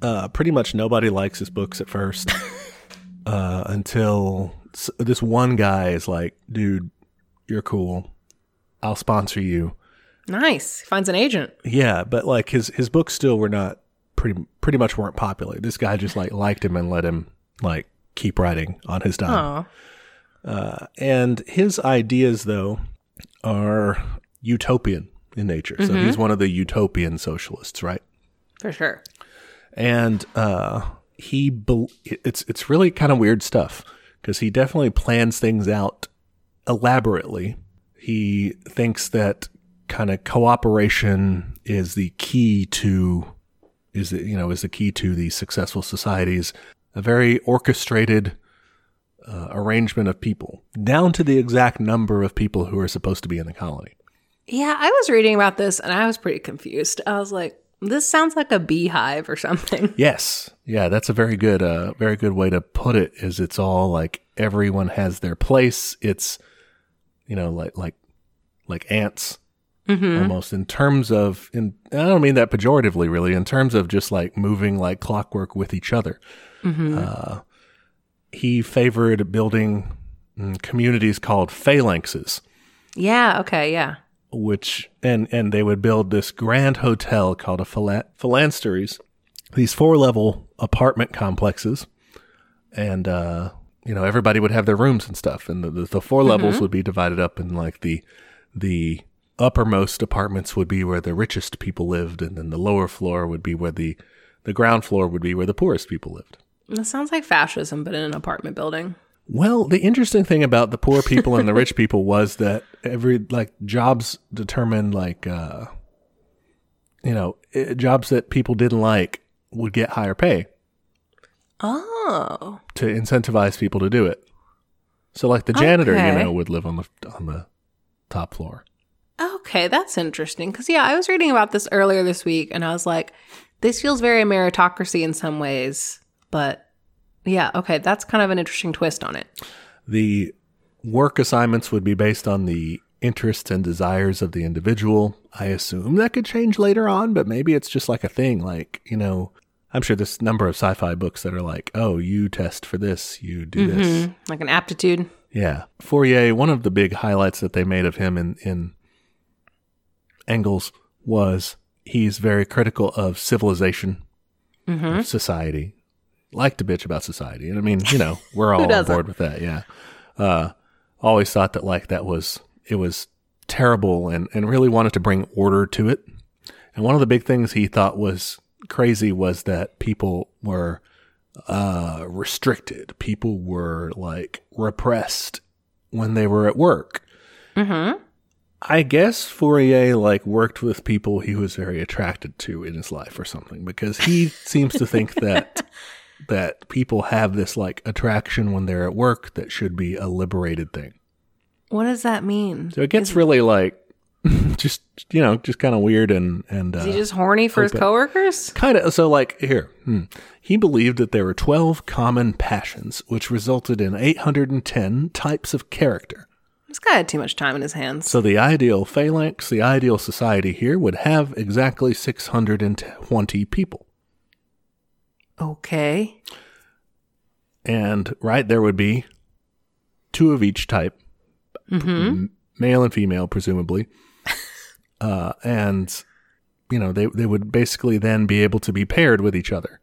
Uh, pretty much nobody likes his books at first, uh, until s- this one guy is like, "Dude, you're cool. I'll sponsor you." Nice. Finds an agent. Yeah, but like his his books still were not pretty pretty much weren't popular. This guy just like liked him and let him like keep writing on his dime. Oh. And his ideas though are utopian in nature. So he's one of the utopian socialists, right? For sure. and uh, he bel it's it's really kind of weird stuff because he definitely plans things out elaborately. He thinks that kind of cooperation is the key to is the, you know is the key to the successful societies. A very orchestrated uh, arrangement of people down to the exact number of people who are supposed to be in the colony. Yeah, I was reading about this and I was pretty confused. I was like, this sounds like a beehive or something. Yes. Yeah, that's a very good uh very good way to put it is it's all like everyone has their place. It's you know like like like ants almost in terms of in I don't mean that pejoratively really in terms of just like moving like clockwork with each other. Uh, he favored building mm, communities called phalanxes. Yeah, okay, yeah. which and and they would build this grand hotel called a phila- phalansteries. These four level apartment complexes, and uh, you know everybody would have their rooms and stuff, and the, the, the 4 levels would be divided up in like the the uppermost apartments would be where the richest people lived, and then the lower floor would be where the the ground floor would be where the poorest people lived. That sounds like fascism, but in an apartment building. Well, the interesting thing about the poor people and the rich people was that every like jobs determined like uh you know, eh, jobs that people didn't like would get higher pay Oh. to incentivize people to do it. So like the janitor, you know, would live on the on the top floor. Okay, that's interesting. Because, yeah, I was reading about this earlier this week and I was like, this feels very meritocracy in some ways. But yeah, okay, that's kind of an interesting twist on it. The work assignments would be based on the interests and desires of the individual. I assume that could change later on, but maybe it's just like a thing. Like, you know, I'm sure there's a number of sci fi books that are like, oh, you test for this, you do this. Mhm, Like an aptitude. Yeah. Fourier, one of the big highlights that they made of him in, in Engels was he's very critical of civilization, of society. Like to bitch about society. And I mean, you know, we're all on board with that. Yeah. Uh, always thought that like that was, it was terrible and, and really wanted to bring order to it. And one of the big things he thought was crazy was that people were uh, restricted. People were like repressed when they were at work. Mm-hmm. I guess Fourier like worked with people he was very attracted to in his life or something because he seems to think that that people have this like attraction when they're at work that should be a liberated thing. What does that mean? So it gets really like just you know just kind of weird and and Is uh, he just horny for his coworkers? Kind of. So, like, here, hmm. he believed that there were 12 common passions, which resulted in 810 types of character. This guy had too much time in his hands. So, the ideal phalanx, the ideal society here, would have exactly 620 people. Okay. And, right, there would be two of each type, m- male and female, presumably. uh, and, you know, they, they would basically then be able to be paired with each other.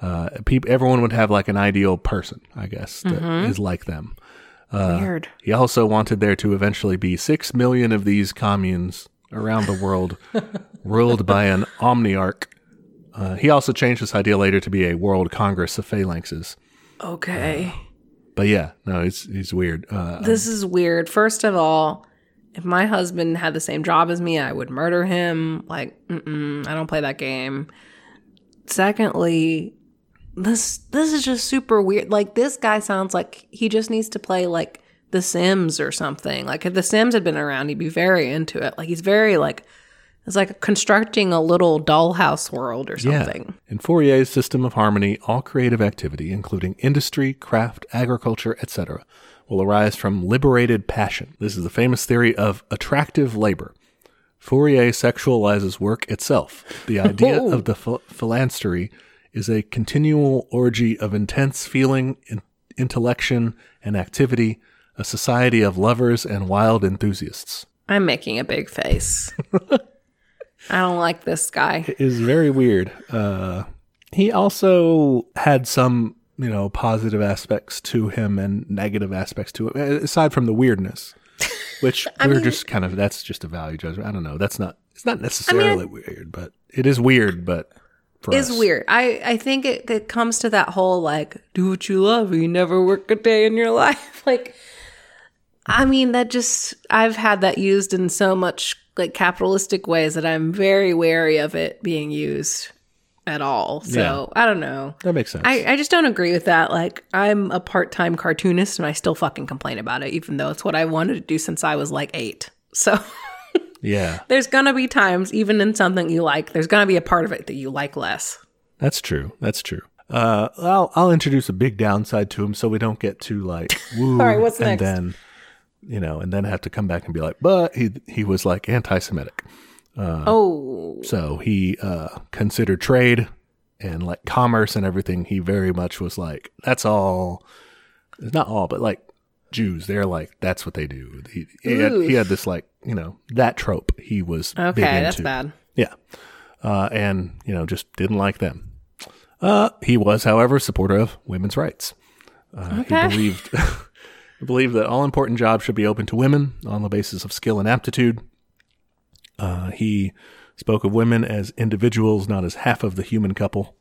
Uh, peop everyone would have like an ideal person, I guess, that is like them. Weird. He also wanted there to eventually be six million of these communes around the world, ruled by an omniarch. Uh, he also changed this idea later to be a world congress of phalanxes. Okay. But yeah, no, he's he's weird. Uh, This is weird. First of all, if my husband had the same job as me, I would murder him. Like, mm-mm, I don't play that game. Secondly, this this is just super weird. Like, this guy sounds like he just needs to play like The Sims or something. Like, if The Sims had been around, he'd be very into it. Like, he's very like it's like constructing a little dollhouse world or something. In Fourier's system of harmony, all creative activity, including industry, craft, agriculture, etc., will arise from liberated passion. This is the famous theory of attractive labor. Fourier sexualizes work itself. The idea of the ph- phalanstery is a continual orgy of intense feeling, in- intellection, and activity, a society of lovers and wild enthusiasts. I'm making a big face. I don't like this guy. is very weird. Uh, he also had some, you know, positive aspects to him and negative aspects to him, aside from the weirdness, which we're just kind of, that's just a value judgment. I don't know. That's not, it's not necessarily weird, but it is weird, but for is us. weird. I, I think it, it comes to that whole like, do what you love. You never work a day in your life. like, I mean, that just, I've had that used in so much like capitalistic ways that I'm very wary of it being used at all. So I don't know. That makes sense. I, I just don't agree with that. Like, I'm a part time cartoonist and I still fucking complain about it, even though it's what I wanted to do since I was like eight. So yeah, there's gonna be times, even in something you like, there's gonna be a part of it that you like less. that's true. That's true. Uh, I'll, I'll introduce a big downside to him so we don't get too like, woo, All right, what's and next? then, you know, and then have to come back and be like, but he, he was like anti-Semitic. oh, So he uh, considered trade and like commerce and everything. He very much was like, that's all. It's not all, but like Jews, they're like, that's what they do. He, he, had, he had this like, you know, that trope he was big okay, that's bad. Yeah. Uh, and, you know, just didn't like them. Uh, he was, however, supporter of women's rights. Uh, Okay. He believed he believed that all important jobs should be open to women on the basis of skill and aptitude. Uh, he spoke of women as individuals, not as half of the human couple.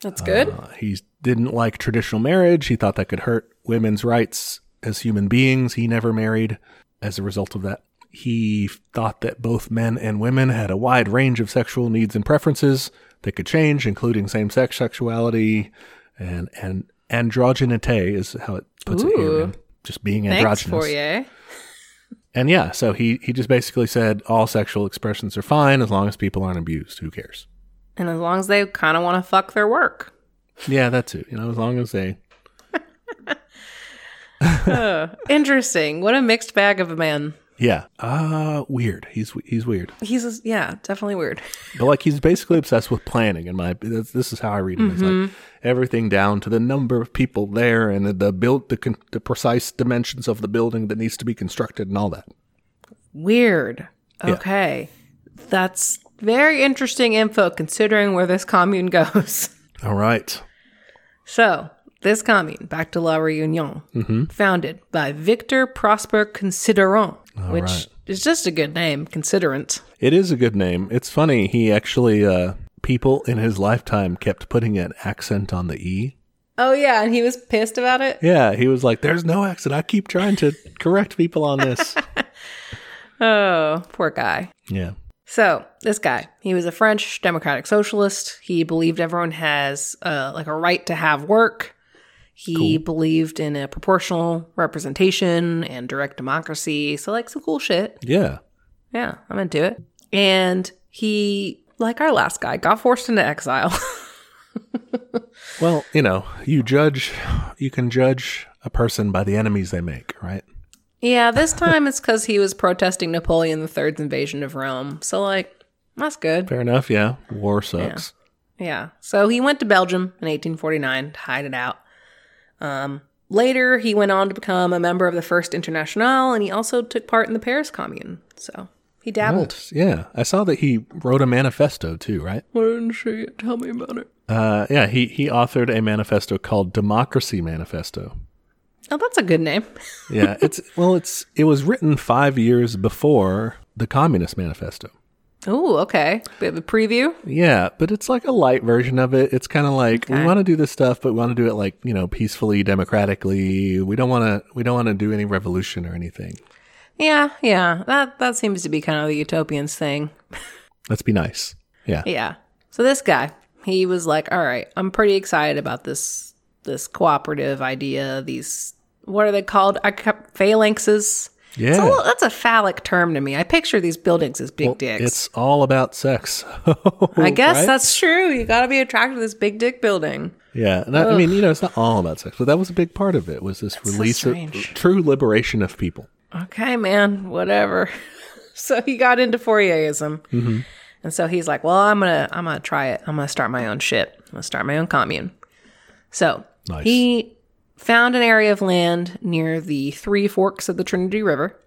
That's good. Uh, he didn't like traditional marriage. He thought that could hurt women's rights as human beings. He never married as a result of that. He thought that both men and women had a wide range of sexual needs and preferences that could change, including same sex sexuality and, and androgenite is how it puts it here. Just being Thanks androgynous. for you. And yeah, so he, he just basically said all sexual expressions are fine as long as people aren't abused. Who cares? And as long as they kind of want to fuck their work. Yeah, that's it. You know, as long as they Interesting. What a mixed bag of a man. Yeah. Uh weird. He's he's weird. He's, yeah, definitely weird. But like he's basically obsessed with planning and my this is how I read him. It's like everything down to the number of people there and the, the build the con- the precise dimensions of the building that needs to be constructed and all that. Weird. Yeah. Okay. That's very interesting info considering where this commune goes. All right. So, this commune, back to La Réunion, founded by Victor Prosper Considerant, which right. is just a good name, Considerant. It is a good name. It's funny. He actually uh people in his lifetime kept putting an accent on the e. Oh, yeah, and he was pissed about it? Yeah, he was like, "There's no accent. I keep trying to correct people on this." Oh, poor guy. yeah. So, this guy, he was a French democratic socialist. He believed everyone has uh, like a right to have work. He believed in a proportional representation and direct democracy. So, like, some cool shit. Yeah. Yeah, I'm into it. And he, like our last guy, got forced into exile. Well, you know, you judge, you can judge a person by the enemies they make, right? yeah, this time it's because he was protesting Napoleon III's invasion of Rome. So, like, that's good. Fair enough. Yeah. War sucks. Yeah. So he went to Belgium in 1849 to hide it out. Um, later, he went on to become a member of the First Internationale, and he also took part in the Paris Commune. So he dabbled. Nice. Yeah. I saw that he wrote a manifesto too, right? I didn't it. Tell me about it. Uh, yeah. He, he authored a manifesto called Democracy Manifesto. Oh, that's a good name. Yeah. It's, well, it's, it was written five years before the Communist Manifesto. Oh, okay. We have a preview. Yeah, but it's like a light version of it. It's kind of like we want to do this stuff, but we want to do it like you know peacefully, democratically. We don't want to. We don't want to do any revolution or anything. Yeah, yeah. That that seems to be kind of the utopians thing. Let's be nice. Yeah. Yeah. So this guy, he was like, "All right, I'm pretty excited about this this cooperative idea. These what are they called? I kept phalanxes. Yeah. that's a phallic term to me. I picture these buildings as big Well, dicks. It's all about sex. I guess right? that's true. You got to be attracted to this big dick building. Yeah, and I, I mean, you know, it's not all about sex, but that was a big part of it. Was this so release of true liberation of people? Okay, man, whatever. so he got into Fourierism, Mm-hmm. and so he's like, "Well, I'm gonna, I'm gonna try it. I'm gonna start my own shit. I'm gonna start my own commune." So Nice. he found an area of land near the three forks of the Trinity River,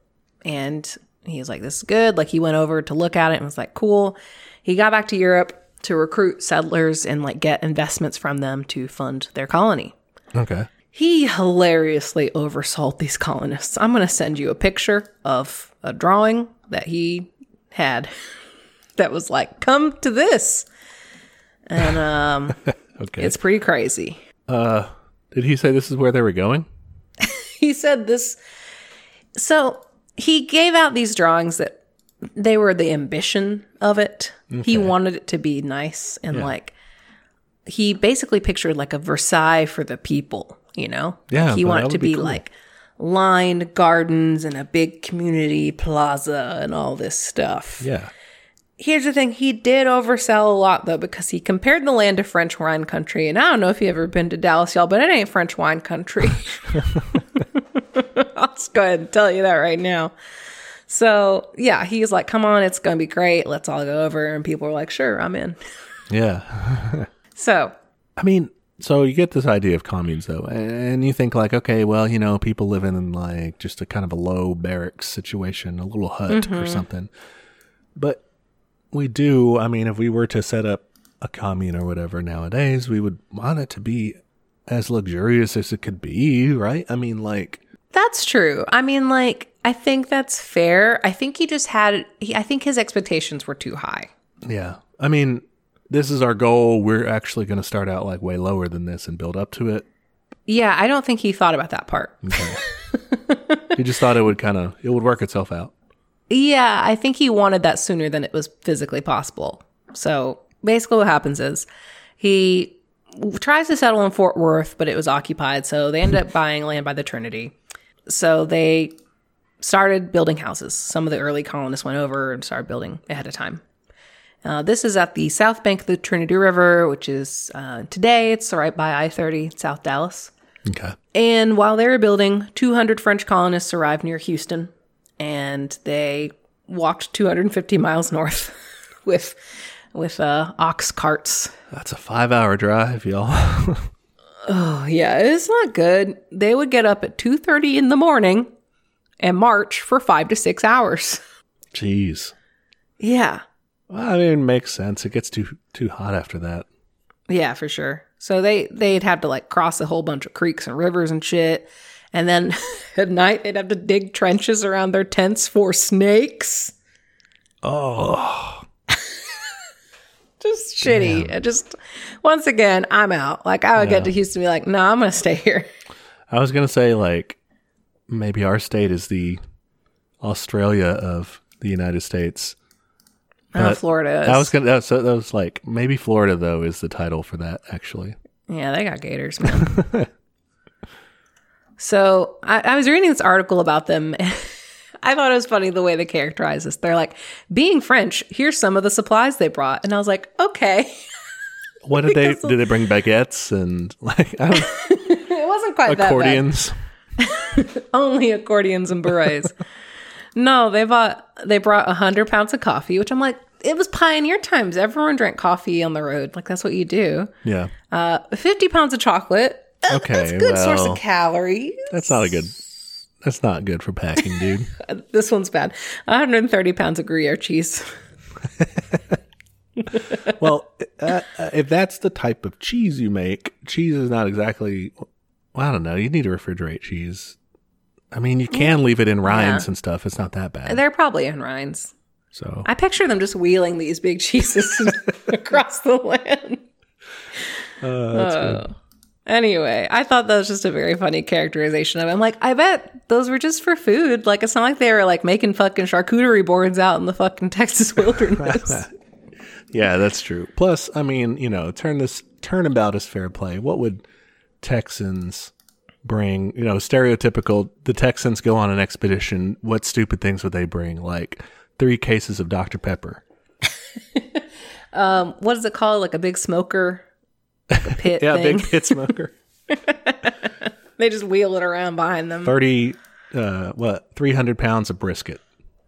and he was like, "This is good." Like he went over to look at it and was like, "Cool." He got back to Europe to recruit settlers and like get investments from them to fund their colony. Okay. He hilariously oversold these colonists. I'm going to send you a picture of a drawing that he had that was like, come to this. And um, Okay. it's pretty crazy. Did he say this is where they were going? He said this. So he gave out these drawings that they were the ambition of it. He wanted it to be nice and like, he basically pictured like a Versailles for the people, you know? Yeah, Like, he wanted to be be cool. like lined gardens and a big community plaza and all this stuff. Yeah. Here's the thing, he did oversell a lot though because he compared the land to French wine country. And I don't know if you've ever been to Dallas, y'all, but it ain't French wine country. I'll just go ahead and tell you that right now. So yeah, he's like, "Come on, it's gonna be great. Let's all go over." And people were like, "Sure, I'm in." Yeah. So I mean, so you get this idea of communes though, and you think like, okay, well, you know, people living in like just a kind of a low barracks situation, a little hut or mm-hmm. something. But we do, I mean, if we were to set up a commune or whatever nowadays, we would want it to be as luxurious as it could be, right? I mean, like, That's true. I mean, like, I think that's fair. I think he just had, he, I think his expectations were too high. yeah. I mean, this is our goal. We're actually going to start out like way lower than this and build up to it. Yeah, I don't think he thought about that part. He just thought it would kind of it would work itself out. Yeah, I think he wanted that sooner than it was physically possible. So basically, what happens is he tries to settle in Fort Worth, but it was occupied. So they ended up buying land by the Trinity. So they started building houses. Some of the early colonists went over and started building ahead of time. Uh, this is at the south bank of the Trinity River, which is uh, today it's right by I 30, South Dallas. Okay. And while they were building, 200 French colonists arrived near Houston and they walked 250 miles north with with uh, ox carts. That's a 5-hour drive, y'all. Oh, yeah, it's not good. They would get up at 2:30 in the morning and march for 5 to 6 hours. Jeez. Yeah. Well, I mean, it makes sense. It gets too too hot after that. Yeah, for sure. So they they'd have to like cross a whole bunch of creeks and rivers and shit. And then at night they'd have to dig trenches around their tents for snakes. Oh, Just shitty. It Just once again, I'm out. Like I would Yeah. get to Houston and be like, no, I'm gonna stay here. I was gonna say like maybe our state is the Australia of the United States. Oh, Florida is. I was gonna. That was, that was like maybe Florida though is the title for that actually. Yeah, they got gators, man. so I, I was reading this article about them. I thought it was funny the way they characterize this. They're like, being French, here's some of the supplies they brought. And I was like, okay. What did they did they bring baguettes and like I don't, it wasn't quite accordions? Only accordions and berets. no, they bought they brought hundred pounds of coffee, which I'm like, it was pioneer times. Everyone drank coffee on the road. Like that's what you do. Yeah, Uh, 50 pounds of chocolate. Uh, Okay, That's a good source of calories. that's not a good. That's not good for packing, dude. This one's bad. 130 pounds of Gruyere cheese. well, uh, uh, if that's the type of cheese you make, cheese is not exactly. Well, I don't know. You need to refrigerate cheese. I mean, you can leave it in rinds Yeah. and stuff. It's not that bad. They're probably in rinds. So I picture them just wheeling these big cheeses across the land. uh, that's good. Anyway, I thought that was just a very funny characterization of it. I'm like, I bet those were just for food. Like, it's not like they were like making fucking charcuterie boards out in the fucking Texas wilderness. Yeah, that's true. Plus, I mean, you know, turn this turnabout is fair play. What would Texans bring? You know, stereotypical. The Texans go on an expedition. What stupid things would they bring? Like three cases of Dr Pepper. um, what is it called? Like a big smoker, like a pit Yeah, thing. big pit smoker. They just wheel it around behind them. Thirty. Uh, what? Three hundred pounds of brisket.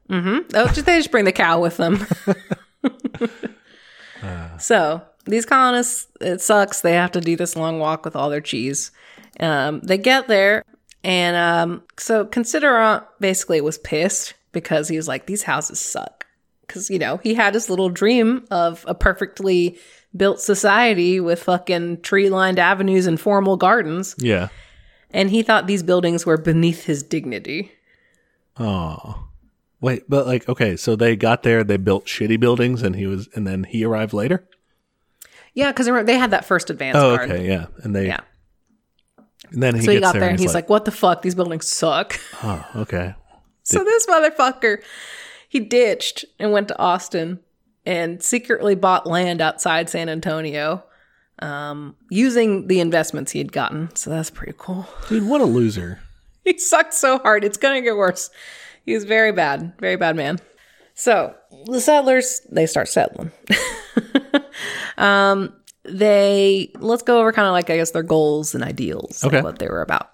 Mm-hmm. Oh, just they just bring the cow with them. so these colonists, it sucks. They have to do this long walk with all their cheese. Um, they get there, and um, so Considerant basically was pissed because he was like, "These houses suck." Because you know he had his little dream of a perfectly built society with fucking tree-lined avenues and formal gardens, Yeah. and he thought these buildings were beneath his dignity. Oh. Wait, but like, okay, so they got there, they built shitty buildings, and he was, and then he arrived later. Yeah, because they had that first advance Oh, okay, yeah, and they, Yeah. and then he So he gets got there, there and he's like, "What the fuck? These buildings suck." oh, okay, so this motherfucker, he ditched and went to Austin and secretly bought land outside San Antonio, um, using the investments he had gotten. So that's pretty cool. dude, what a loser. He sucked so hard; it's gonna get worse. He was very bad, very bad man. So the settlers they start settling. um, they let's go over kind of like I guess their goals and ideals, Okay. what they were about.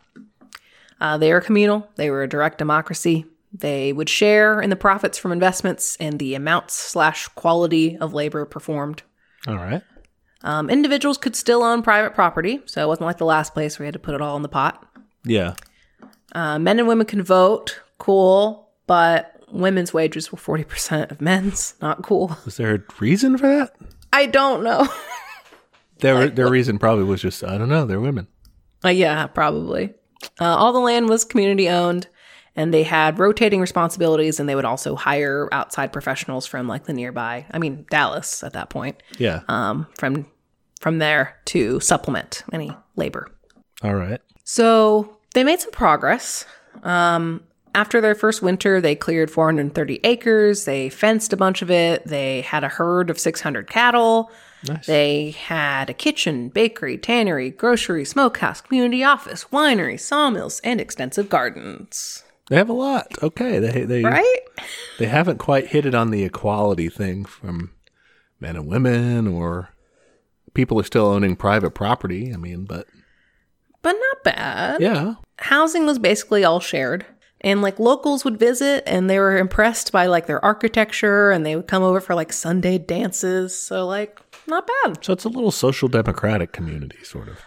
Uh, they were communal. They were a direct democracy. They would share in the profits from investments and the amounts slash quality of labor performed. All right, Um, individuals could still own private property, so it wasn't like the last place where you had to put it all in the pot. yeah, Uh, men and women can vote, cool, but women's wages were 40% of men's, not cool. was there a reason for that? I don't know. Their their reason probably was just I don't know. They're women. Uh, yeah, probably. Uh, all the land was community owned, and they had rotating responsibilities, and they would also hire outside professionals from like the nearby. I mean, Dallas at that point. Yeah. Um, from from there to supplement any labor. All right. So they made some progress. Um, after their first winter, they cleared 430 acres. They fenced a bunch of it. They had a herd of 600 cattle. Nice. They had a kitchen, bakery, tannery, grocery, smokehouse, community office, winery, sawmills, and extensive gardens. They have a lot. Okay. They they Right? they haven't quite hit it on the equality thing from men and women or people are still owning private property. I mean, but But not bad. yeah. Housing was basically all shared. And like locals would visit and they were impressed by like their architecture and they would come over for like Sunday dances. So like not bad. So it's a little social democratic community sort of.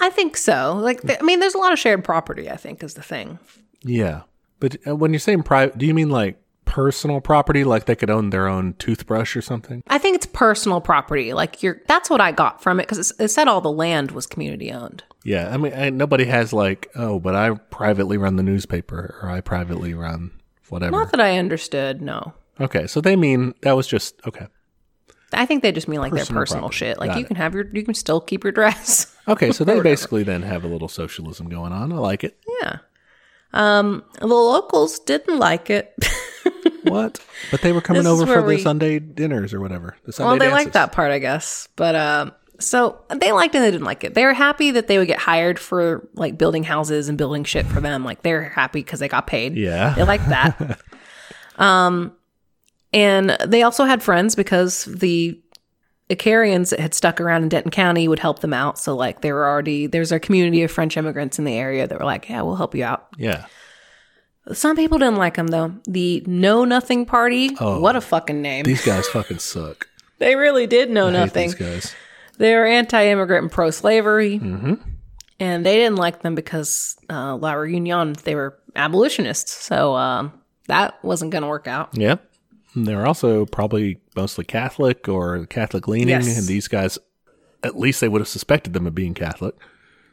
I think so. Like th- I mean there's a lot of shared property, I think is the thing. Yeah. But uh, when you're saying private, do you mean like personal property like they could own their own toothbrush or something? I think it's personal property. Like you're that's what I got from it cuz it said all the land was community owned. Yeah, I mean, I, nobody has like, oh, but I privately run the newspaper or I privately run whatever. Not that I understood, no. okay, so they mean that was just okay. I think they just mean like their Personal personal property. shit. Like Got you it. can have your you can still keep your dress. Okay, so they basically then have a little socialism going on. I like it. yeah. Um the locals didn't like it. What? But they were coming over for where the Sunday dinners or whatever. The Sunday well, they dances. liked that part, I guess. But um so they liked it and they didn't like it. They were happy that they would get hired for like building houses and building shit for them. Like they're happy because they got paid. Yeah. They liked that. um, and they also had friends because the Icarians that had stuck around in Denton County would help them out. So like they were already there's a community of French immigrants in the area that were like, yeah, we'll help you out. Yeah. Some people didn't like them though. The Know Nothing Party. Oh. what a fucking name! These guys fucking suck. they really did know I nothing. these guys. They were anti-immigrant and pro-slavery, Mm-hmm. and they didn't like them because uh, La Reunion they were abolitionists. So um, that wasn't going to work out. Yep. They're also probably mostly Catholic or Catholic leaning, Yes. and these guys, at least they would have suspected them of being Catholic.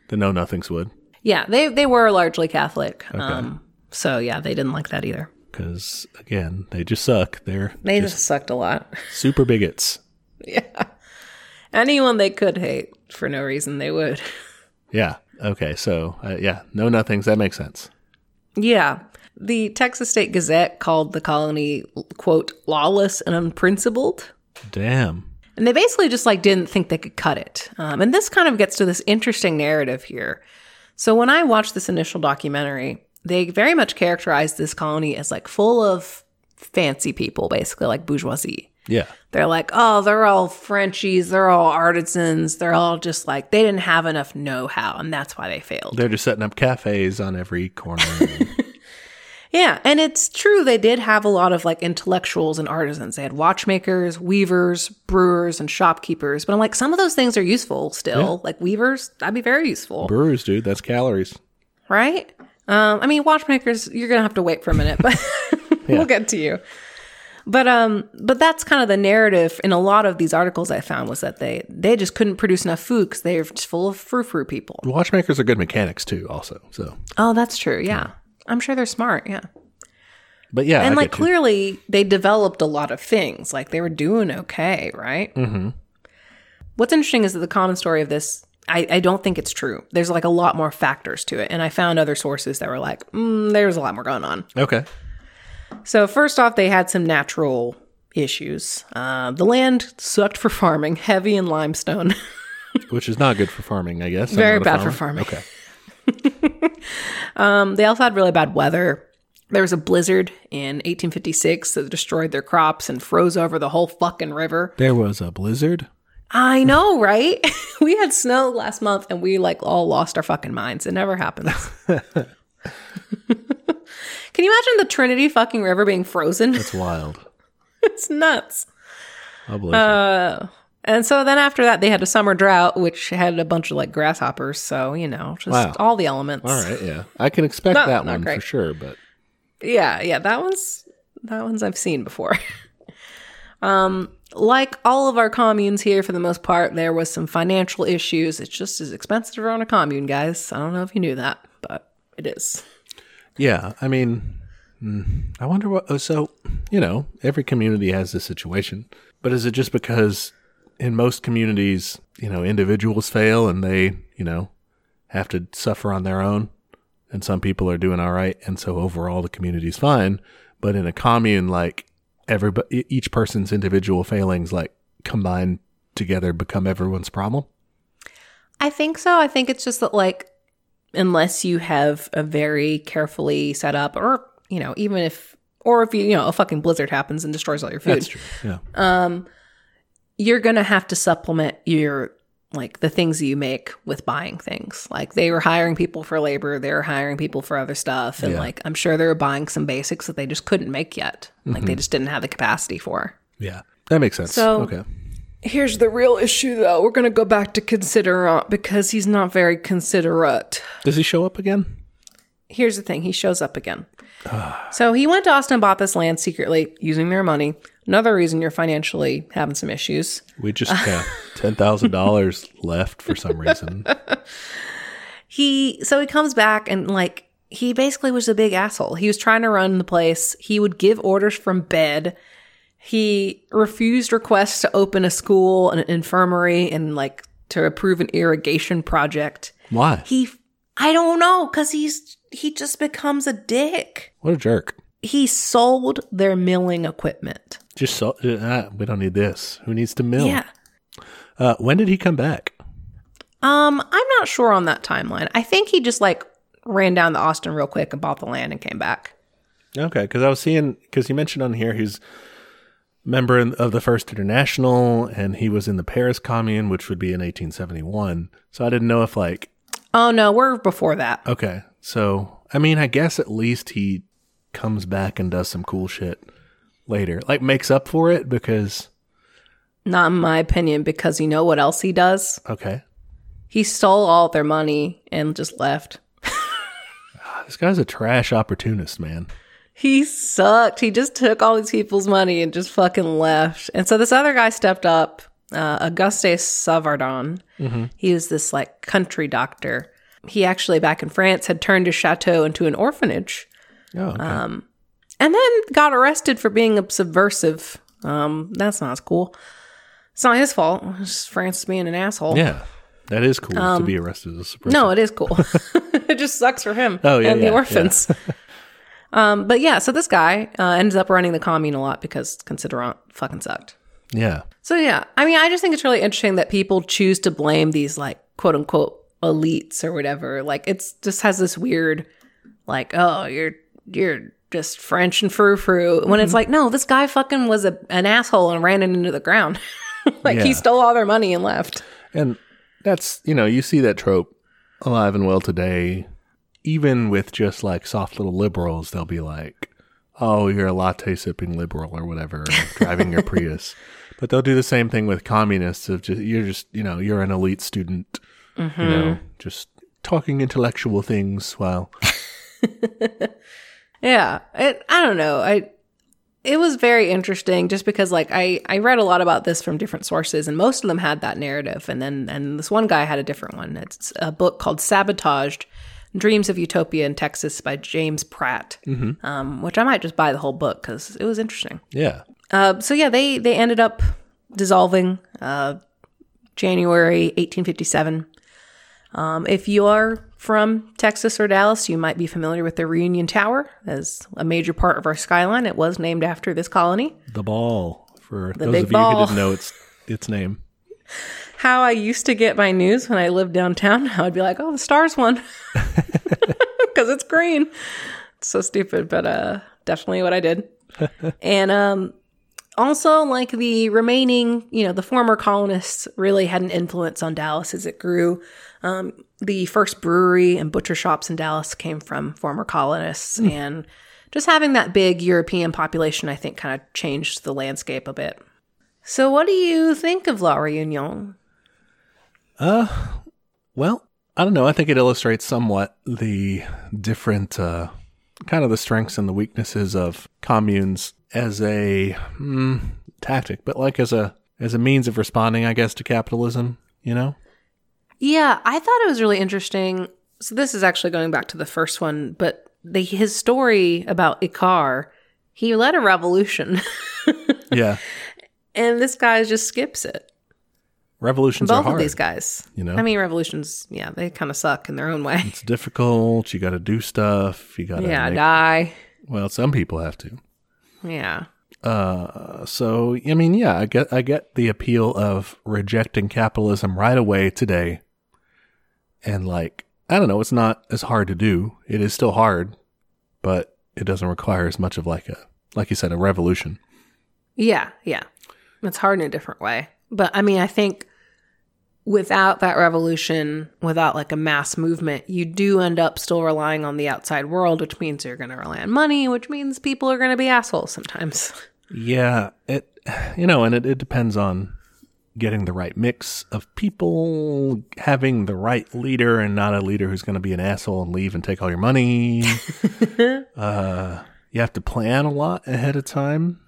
The know nothings would, Yeah, they they were largely Catholic. Um, so yeah, they didn't like that either. because again, they just suck. They're They just just sucked a lot. super bigots. yeah, anyone they could hate for no reason they would. Yeah. Okay. So uh, yeah, know nothings. That makes sense. Yeah. The Texas State Gazette called the colony, quote, lawless and unprincipled. Damn. And they basically just like didn't think they could cut it. Um, and this kind of gets to this interesting narrative here. So when I watched this initial documentary, they very much characterized this colony as like full of fancy people, basically like bourgeoisie. Yeah. They're like, oh, they're all Frenchies, they're all artisans, they're all just like they didn't have enough know-how, and that's why they failed. They're just setting up cafes on every corner. Yeah, and it's true they did have a lot of like intellectuals and artisans. They had watchmakers, weavers, brewers, and shopkeepers. But I'm like, some of those things are useful still. Like weavers, that'd be very useful, Brewers, dude, that's calories. right? Um, I mean, watchmakers, you're gonna have to wait for a minute, but we'll get to you. But um, but that's kind of the narrative in a lot of these articles I found was that they they just couldn't produce enough food because they were just full of frou frou people. Watchmakers are good mechanics too, also. So, Oh, that's true. Yeah, I'm sure they're smart. Yeah. but yeah, and I like get you. clearly they developed a lot of things like they were doing okay right mm-hmm. what's interesting is that the common story of this I, I don't think it's true there's like a lot more factors to it and i found other sources that were like mm, there's a lot more going on Okay. so first off they had some natural issues uh, the land sucked for farming heavy in limestone Which is not good for farming, I guess. Very bad for farming. Okay. um, they also had really bad weather there was a blizzard in 1856 that destroyed their crops and froze over the whole fucking river There was a blizzard. I know, right? we had snow last month and we like all lost our fucking minds. It never happens. Can you imagine the Trinity fucking river being frozen? It's wild. it's nuts. A blizzard. And so then after that, they had a summer drought, which had a bunch of like grasshoppers. So, you know, just Wow. all the elements. All right, yeah. I can expect Not- that not one for sure, but Yeah, yeah, that one's that one's I've seen before. um, Like all of our communes here, for the most part, there was some financial issues. It's just as expensive to run a commune, guys. I don't know if you knew that, but it is. Yeah, I mean, mm, I wonder what. oh, So, you know, every community has this situation, but is it just because in most communities, you know, individuals fail and they, you know, have to suffer on their own, and some people are doing all right, and so overall the community's fine. But in a commune, like everybody, each person's individual failings, like combined together, become everyone's problem. I think so. I think it's just that, like, unless you have a very carefully set up, or, you know, even if, or if you, you know, a fucking blizzard happens and destroys all your food, That's true. Yeah. Um, you're going to have to supplement your, like, the things you make with buying things. Like, they were hiring people for labor, they were hiring people for other stuff. And, Yeah. like, I'm sure they were buying some basics that they just couldn't make yet. Like, they mm-hmm. just didn't have the capacity for. Yeah. That makes sense. So- okay. Here's the real issue, though. We're going to go back to considerate because he's not very considerate. Does he show up again? Here's the thing he shows up again. so he went to Austin and bought this land secretly using their money. Another reason you're financially having some issues. We just have ten thousand dollars left for some reason. He, so he comes back and like, he basically was a big asshole. He was trying to run the place. He would give orders from bed. He refused requests to open a school, and an infirmary, and like to approve an irrigation project. Why? He, I don't know, because he's, he just becomes a dick. What a jerk! He sold their milling equipment. Just so uh, we don't need this. Who needs to mill? Yeah. Uh, when did he come back? Um, I'm not sure on that timeline. I think he just like ran down to Austin real quick and bought the land and came back. Okay, because I was seeing because you mentioned on here he's member in- of the First International and he was in the Paris Commune, which would be in 1871. So I didn't know if like Oh no, we're before that. okay, so I mean I guess at least he comes back and does some cool shit later, like makes up for it because Not in my opinion, because you know what else he does? okay, He stole all their money and just left. Ah, this guy's a trash opportunist, man. He sucked. He just took all these people's money and just fucking left. And so this other guy stepped up, uh, Auguste Savardan. Mm-hmm. He was this like country doctor. He actually, back in France, had turned his chateau into an orphanage. Oh, okay. Um, and then got arrested for being a subversive. Um, that's not as cool. It's not his fault. It's just France being an asshole. yeah, that is cool to be arrested as a subversive. No, it is cool. it just sucks for him Oh, yeah, and yeah, the orphans. um, but yeah, so this guy uh, ends up running the commune a lot because Considerant fucking sucked. Yeah, So yeah, I mean, I just think it's really interesting that people choose to blame these like quote unquote elites or whatever. Like it's just has this weird, like, oh, you're you're just French and frou frou. When it's mm-hmm. like, no, this guy fucking was a, an asshole and ran it into the ground. like Yeah. he stole all their money and left. And that's, you know, you see that trope alive and well today. Even with just like soft little liberals, they'll be like, oh, you're a latte sipping liberal or whatever, driving your Prius. But they'll do the same thing with communists of just, you're just, you know, you're an elite student, you know, mm-hmm. just talking intellectual things while, Yeah, it, I don't know. I it was very interesting just because like I I read a lot about this from different sources and most of them had that narrative and then and this one guy had a different one. It's a book called Sabotaged: Dreams of Utopia in Texas by James Pratt, um, which I might just buy the whole book because it was interesting. yeah. Uh, so yeah, they they ended up dissolving uh, January 1857. Um, if you are from Texas or Dallas, you might be familiar with the Reunion Tower as a major part of our skyline. It was named after this colony. The ball for those big of you who didn't know its, its name. How I used to get my news when I lived downtown, I would be like, "Oh, the Stars won," because it's green. It's so stupid, but uh, definitely what I did. and um, also, like the remaining, you know, the former colonists really had an influence on Dallas as it grew. Um, the first brewery and butcher shops in Dallas came from former colonists, and just having that big European population, I think, kind of changed the landscape a bit. So, what do you think of La Réunion? Well, I don't know. I think it illustrates somewhat the different uh, kind of the strengths and the weaknesses of communes as a mm, tactic, but like as a as a means of responding, I guess, to capitalism. You know? Yeah, I thought it was really interesting. So this is actually going back to the first one, but the his story about Icar, he led a revolution, Yeah. and this guy just skips it. Revolutions are Both hard. of these guys. You know, I mean, revolutions, yeah, they kind of suck in their own way. it's difficult. You got to do stuff. You got to. Yeah, make, die. well, some people have to. Yeah. Uh, so I mean, yeah, I get I get the appeal of rejecting capitalism right away today, and like I don't know, it's not as hard to do. It is still hard, but it doesn't require as much of like a like you said a revolution. Yeah, yeah. It's hard in a different way. But I mean, I think without that revolution, without like a mass movement, you do end up still relying on the outside world, which means you're going to rely on money, which means people are going to be assholes sometimes. Yeah, it you know, and it, it depends on getting the right mix of people, having the right leader, and not a leader who's going to be an asshole and leave and take all your money. uh, you have to plan a lot ahead of time.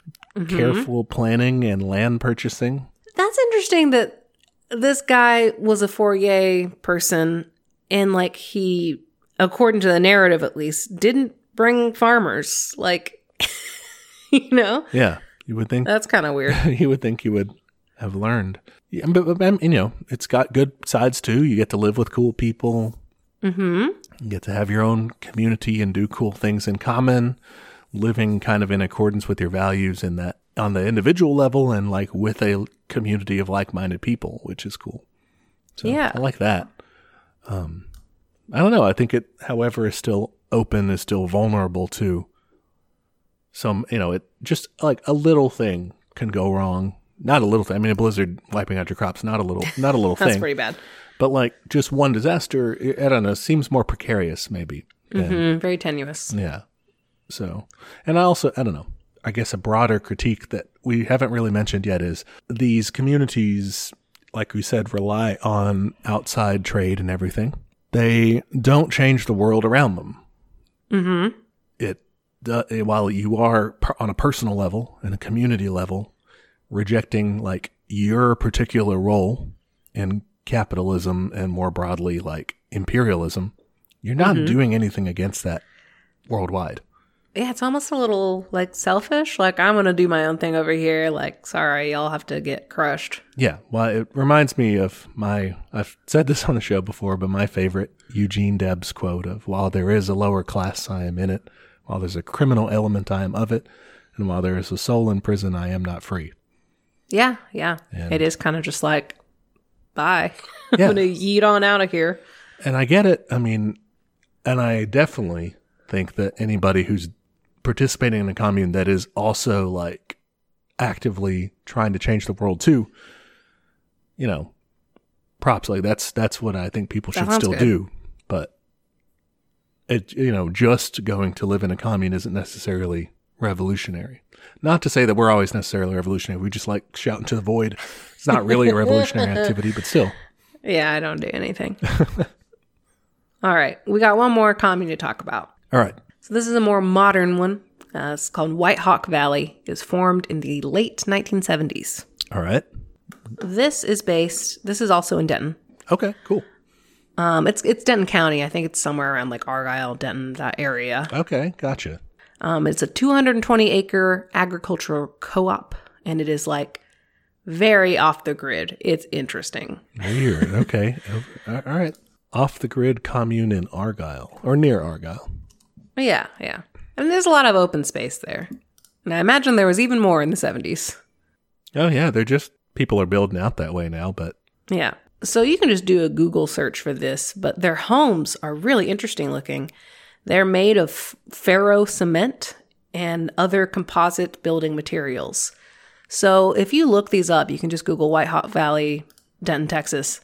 Careful planning and land purchasing. That's interesting that this guy was a Fourier person and like he, according to the narrative at least, didn't bring farmers. Like, you know, Yeah, you would think that's kind of weird. you would think you would have learned. Yeah, but, but you know, it's got good sides too. You get to live with cool people. hmm You get to have your own community and do cool things in common, living kind of in accordance with your values in that on the individual level and like with a community of like-minded people, which is cool. So Yeah. I like that. Um, I don't know. I think it, however, is still open, is still vulnerable to some, you know, it just like a little thing can go wrong. Not a little thing. I mean, a blizzard wiping out your crops, not a little, not a little That's thing pretty bad. but like just one disaster, I don't know, seems more precarious maybe. than- hmm Very tenuous. Yeah. So, and I also, I don't know, I guess a broader critique that we haven't really mentioned yet is these communities, like we said, rely on outside trade and everything. They don't change the world around them. hmm It, do- while you are per- on a personal level and a community level, rejecting like your particular role in capitalism and more broadly like imperialism, you're not doing anything against that worldwide. Yeah, it's almost a little like selfish. Like I'm gonna do my own thing over here. Like, sorry, y'all have to get crushed. Yeah, well, it reminds me of my. I've said this on the show before, but my favorite Eugene Debs quote of "While there is a lower class, I am in it. While there's a criminal element, I am of it. And while there is a soul in prison, I am not free." Yeah, yeah. And- it is kind of just like, bye. Yeah. I'm gonna yeet on out of here. And I get it. I mean, and I definitely think that anybody who's participating in a commune that is also like actively trying to change the world too, you know, props like that's that's what I think people should still good. do. But it you know, just going to live in a commune isn't necessarily revolutionary. Not to say that we're always necessarily revolutionary. We just like shouting to the void. It's not really a revolutionary activity, but still. Yeah, I don't do anything. All right, we got one more commune to talk about. All right. So this is a more modern one. Uh, it's called White Hawk Valley. It was formed in the late 1970s. All right. This is based. This is also in Denton. Okay, cool. Um, it's it's Denton County. I think it's somewhere around like Argyle, Denton, that area. Okay, gotcha. Um, it's a 220 acre agricultural co-op, and it is like very off the grid. It's interesting. Weird. Okay. All right. Off the grid commune in Argyle or near Argyle. Yeah, yeah. And there's a lot of open space there. And I imagine there was even more in the 70s. Oh yeah, they're just people are building out that way now, but Yeah. So you can just do a Google search for this, but their homes are really interesting looking. They're made of ferro cement and other composite building materials. So if you look these up, you can just Google White Hawk Valley, Denton, Texas,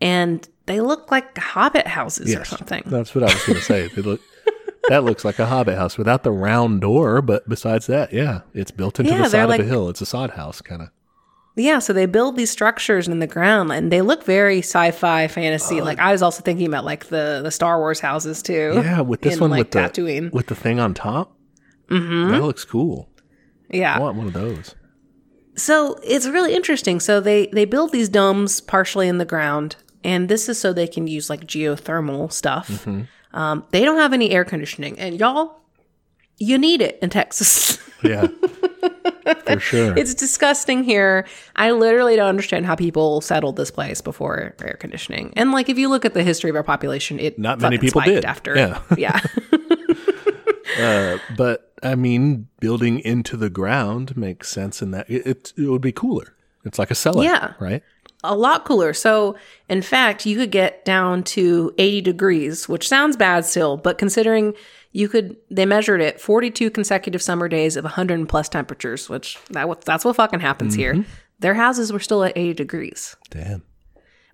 and they look like hobbit houses or something. That's what I was going to say. They look that looks like a hobbit house without the round door, but besides that, yeah, it's built into Yeah, the side like- of a hill. It's a sod house kind of. Yeah, so they build these structures in the ground and they look very sci-fi fantasy. like I was also thinking about like the the Star Wars houses too. Yeah, with this in, one like with the Tatooine. with the thing on top. Mm-hmm. That looks cool. yeah. I want one of those. So it's really interesting. So they they build these domes partially in the ground, and this is so they can use like geothermal stuff. Um, they don't have any air conditioning, and y'all, you need it in Texas. Yeah, for sure. it's disgusting here. I literally don't understand how people settled this place before air conditioning. And like, if you look at the history of our population, it Not many people did. after. Yeah. yeah. but I mean, building into the ground makes sense in that it, it, it would be cooler. It's like a cellar, Yeah. right? A lot cooler. So, in fact, you could get down to 80 degrees, which sounds bad still, but considering you could, they measured it 42 consecutive summer days of 100 plus temperatures, which that, that's what fucking happens here. Their houses were still at 80 degrees, Damn.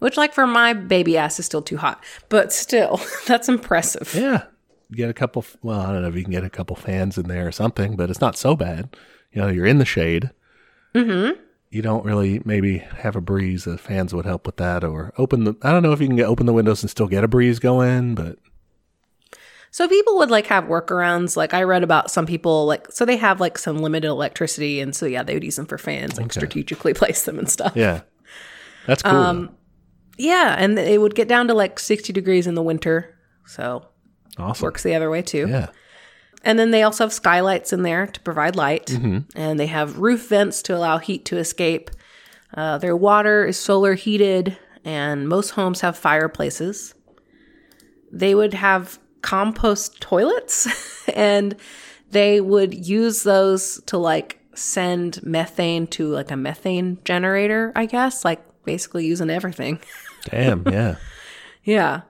which, like, for my baby ass is still too hot, but still, that's impressive. Yeah, get a couple. Well, I don't know if you can get a couple fans in there or something, but it's not so bad. You know, you're in the shade. Mm-hmm. You don't really maybe have a breeze. The fans would help with that, or open the. I don't know if you can get open the windows and still get a breeze going, but So people would like have workarounds. Like I read about some people like so they have like some limited electricity, and so yeah, they would use them for fans, like strategically place them and stuff. yeah, that's cool. Um, Yeah, and it would get down to like 60 degrees in the winter. So awesome. works the other way too. Yeah. And then they also have skylights in there to provide light. Mm-hmm. And they have roof vents to allow heat to escape. Uh, their water is solar heated, and most homes have fireplaces. They would have compost toilets, and they would use those to like send methane to like a methane generator, I guess, like basically using everything. Damn. Yeah. Yeah.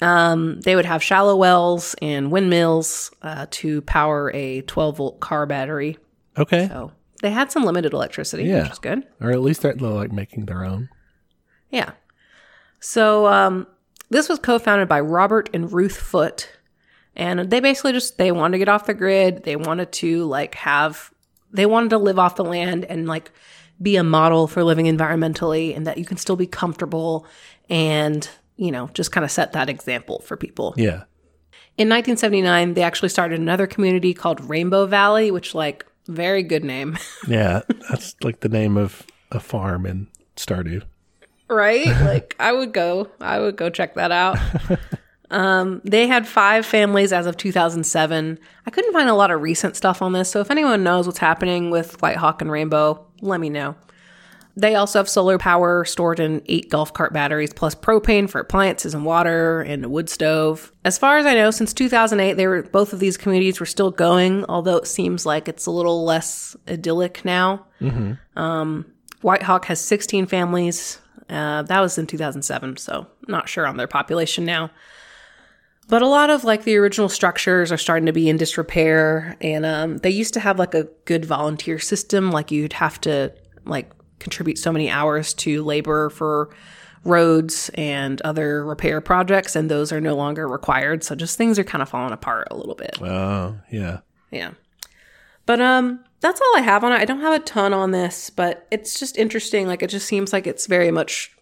Um, they would have shallow wells and windmills uh, to power a 12 volt car battery. Okay. So they had some limited electricity, Yeah. which is good. Or at least they're like making their own. Yeah. So um, this was co-founded by Robert and Ruth Foote, and they basically just they wanted to get off the grid. They wanted to like have they wanted to live off the land and like be a model for living environmentally, and that you can still be comfortable and you know just kind of set that example for people. Yeah. In 1979, they actually started another community called Rainbow Valley, which like very good name. Yeah. That's like the name of a farm in Stardew. right? Like I would go, I would go check that out. Um, they had five families as of 2007. I couldn't find a lot of recent stuff on this, so if anyone knows what's happening with White Hawk and Rainbow, let me know. They also have solar power stored in eight golf cart batteries, plus propane for appliances and water, and a wood stove. As far as I know, since 2008, they were both of these communities were still going, although it seems like it's a little less idyllic now. Um, White Hawk has 16 families. Uh, that was in 2007, so not sure on their population now. But a lot of like the original structures are starting to be in disrepair, and um, they used to have like a good volunteer system. Like you'd have to like contribute so many hours to labor for roads and other repair projects, and those are no longer required. So just things are kind of falling apart a little bit. Oh, yeah. Yeah. But um that's all I have on it. I don't have a ton on this, but it's just interesting. Like it just seems like it's very much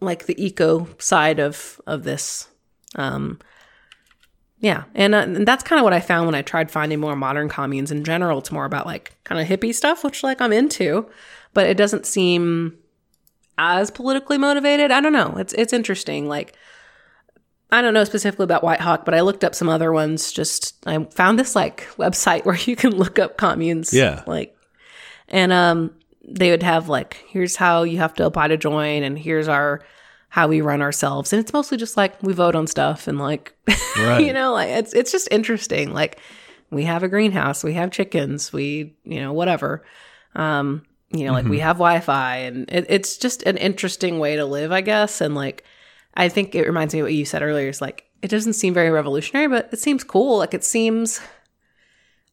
like the eco side of of this. Um yeah, and, uh, and that's kind of what I found when I tried finding more modern communes in general. It's more about like kind of hippie stuff, which like I'm into, but it doesn't seem as politically motivated. I don't know. It's it's interesting. Like I don't know specifically about White Hawk, but I looked up some other ones. Just I found this like website where you can look up communes. Yeah. Like, and um, they would have like, here's how you have to apply to join, and here's our how we run ourselves, and it's mostly just like we vote on stuff and like, Right. you know, like it's it's just interesting. Like, we have a greenhouse, we have chickens, we you know whatever. Um, you know, like we have Wi-Fi, and it, it's just an interesting way to live, I guess, and like. I think it reminds me of what you said earlier. Is like it doesn't seem very revolutionary, but it seems cool. Like it seems.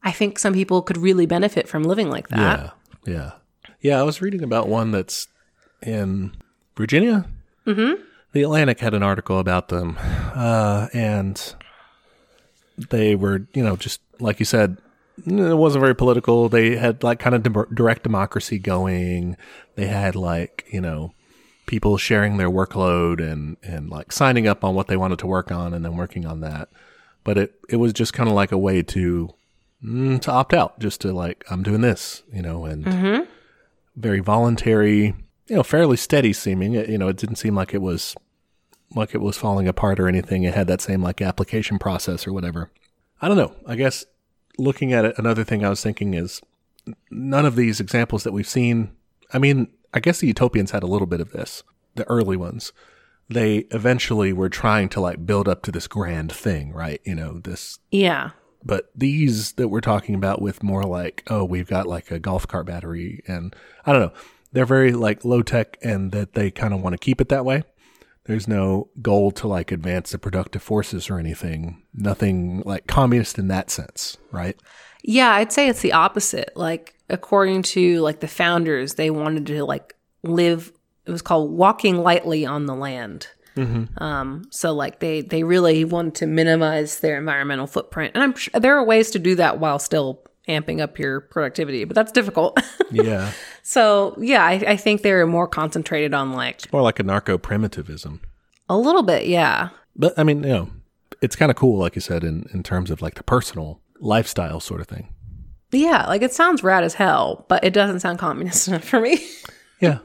I think some people could really benefit from living like that. Yeah, yeah, yeah. I was reading about one that's in Virginia. Mm-hmm. The Atlantic had an article about them, uh, and they were, you know, just like you said, it wasn't very political. They had like kind of dem- direct democracy going. They had like, you know, people sharing their workload and, and like signing up on what they wanted to work on and then working on that. But it, it was just kind of like a way to, mm, to opt out, just to like, I'm doing this, you know, and very voluntary, you know, fairly steady seeming. It, you know, it didn't seem like it was like it was falling apart or anything. It had that same like application process or whatever. I don't know. I guess looking at it, another thing I was thinking is none of these examples that we've seen. I mean, I guess the utopians had a little bit of this, the early ones. They eventually were trying to like build up to this grand thing, right? You know, this Yeah. but these that we're talking about with more like oh we've got like a golf cart battery and i don't know they're very like low tech and that they kind of want to keep it that way there's no goal to like advance the productive forces or anything nothing like communist in that sense right Yeah, I'd say it's the opposite. Like according to like the founders, they wanted to like live. It was called walking lightly on the land. Um, so like they they really wanted to minimize their environmental footprint, and I'm sure there are ways to do that while still amping up your productivity, but that's difficult. yeah so yeah, I, I think they're more concentrated on like more like anarcho primitivism a little bit. Yeah, but i mean you know it's kind of cool like you said in, in terms of like the personal lifestyle sort of thing yeah, like it sounds rad as hell, but it doesn't sound communist enough for me. yeah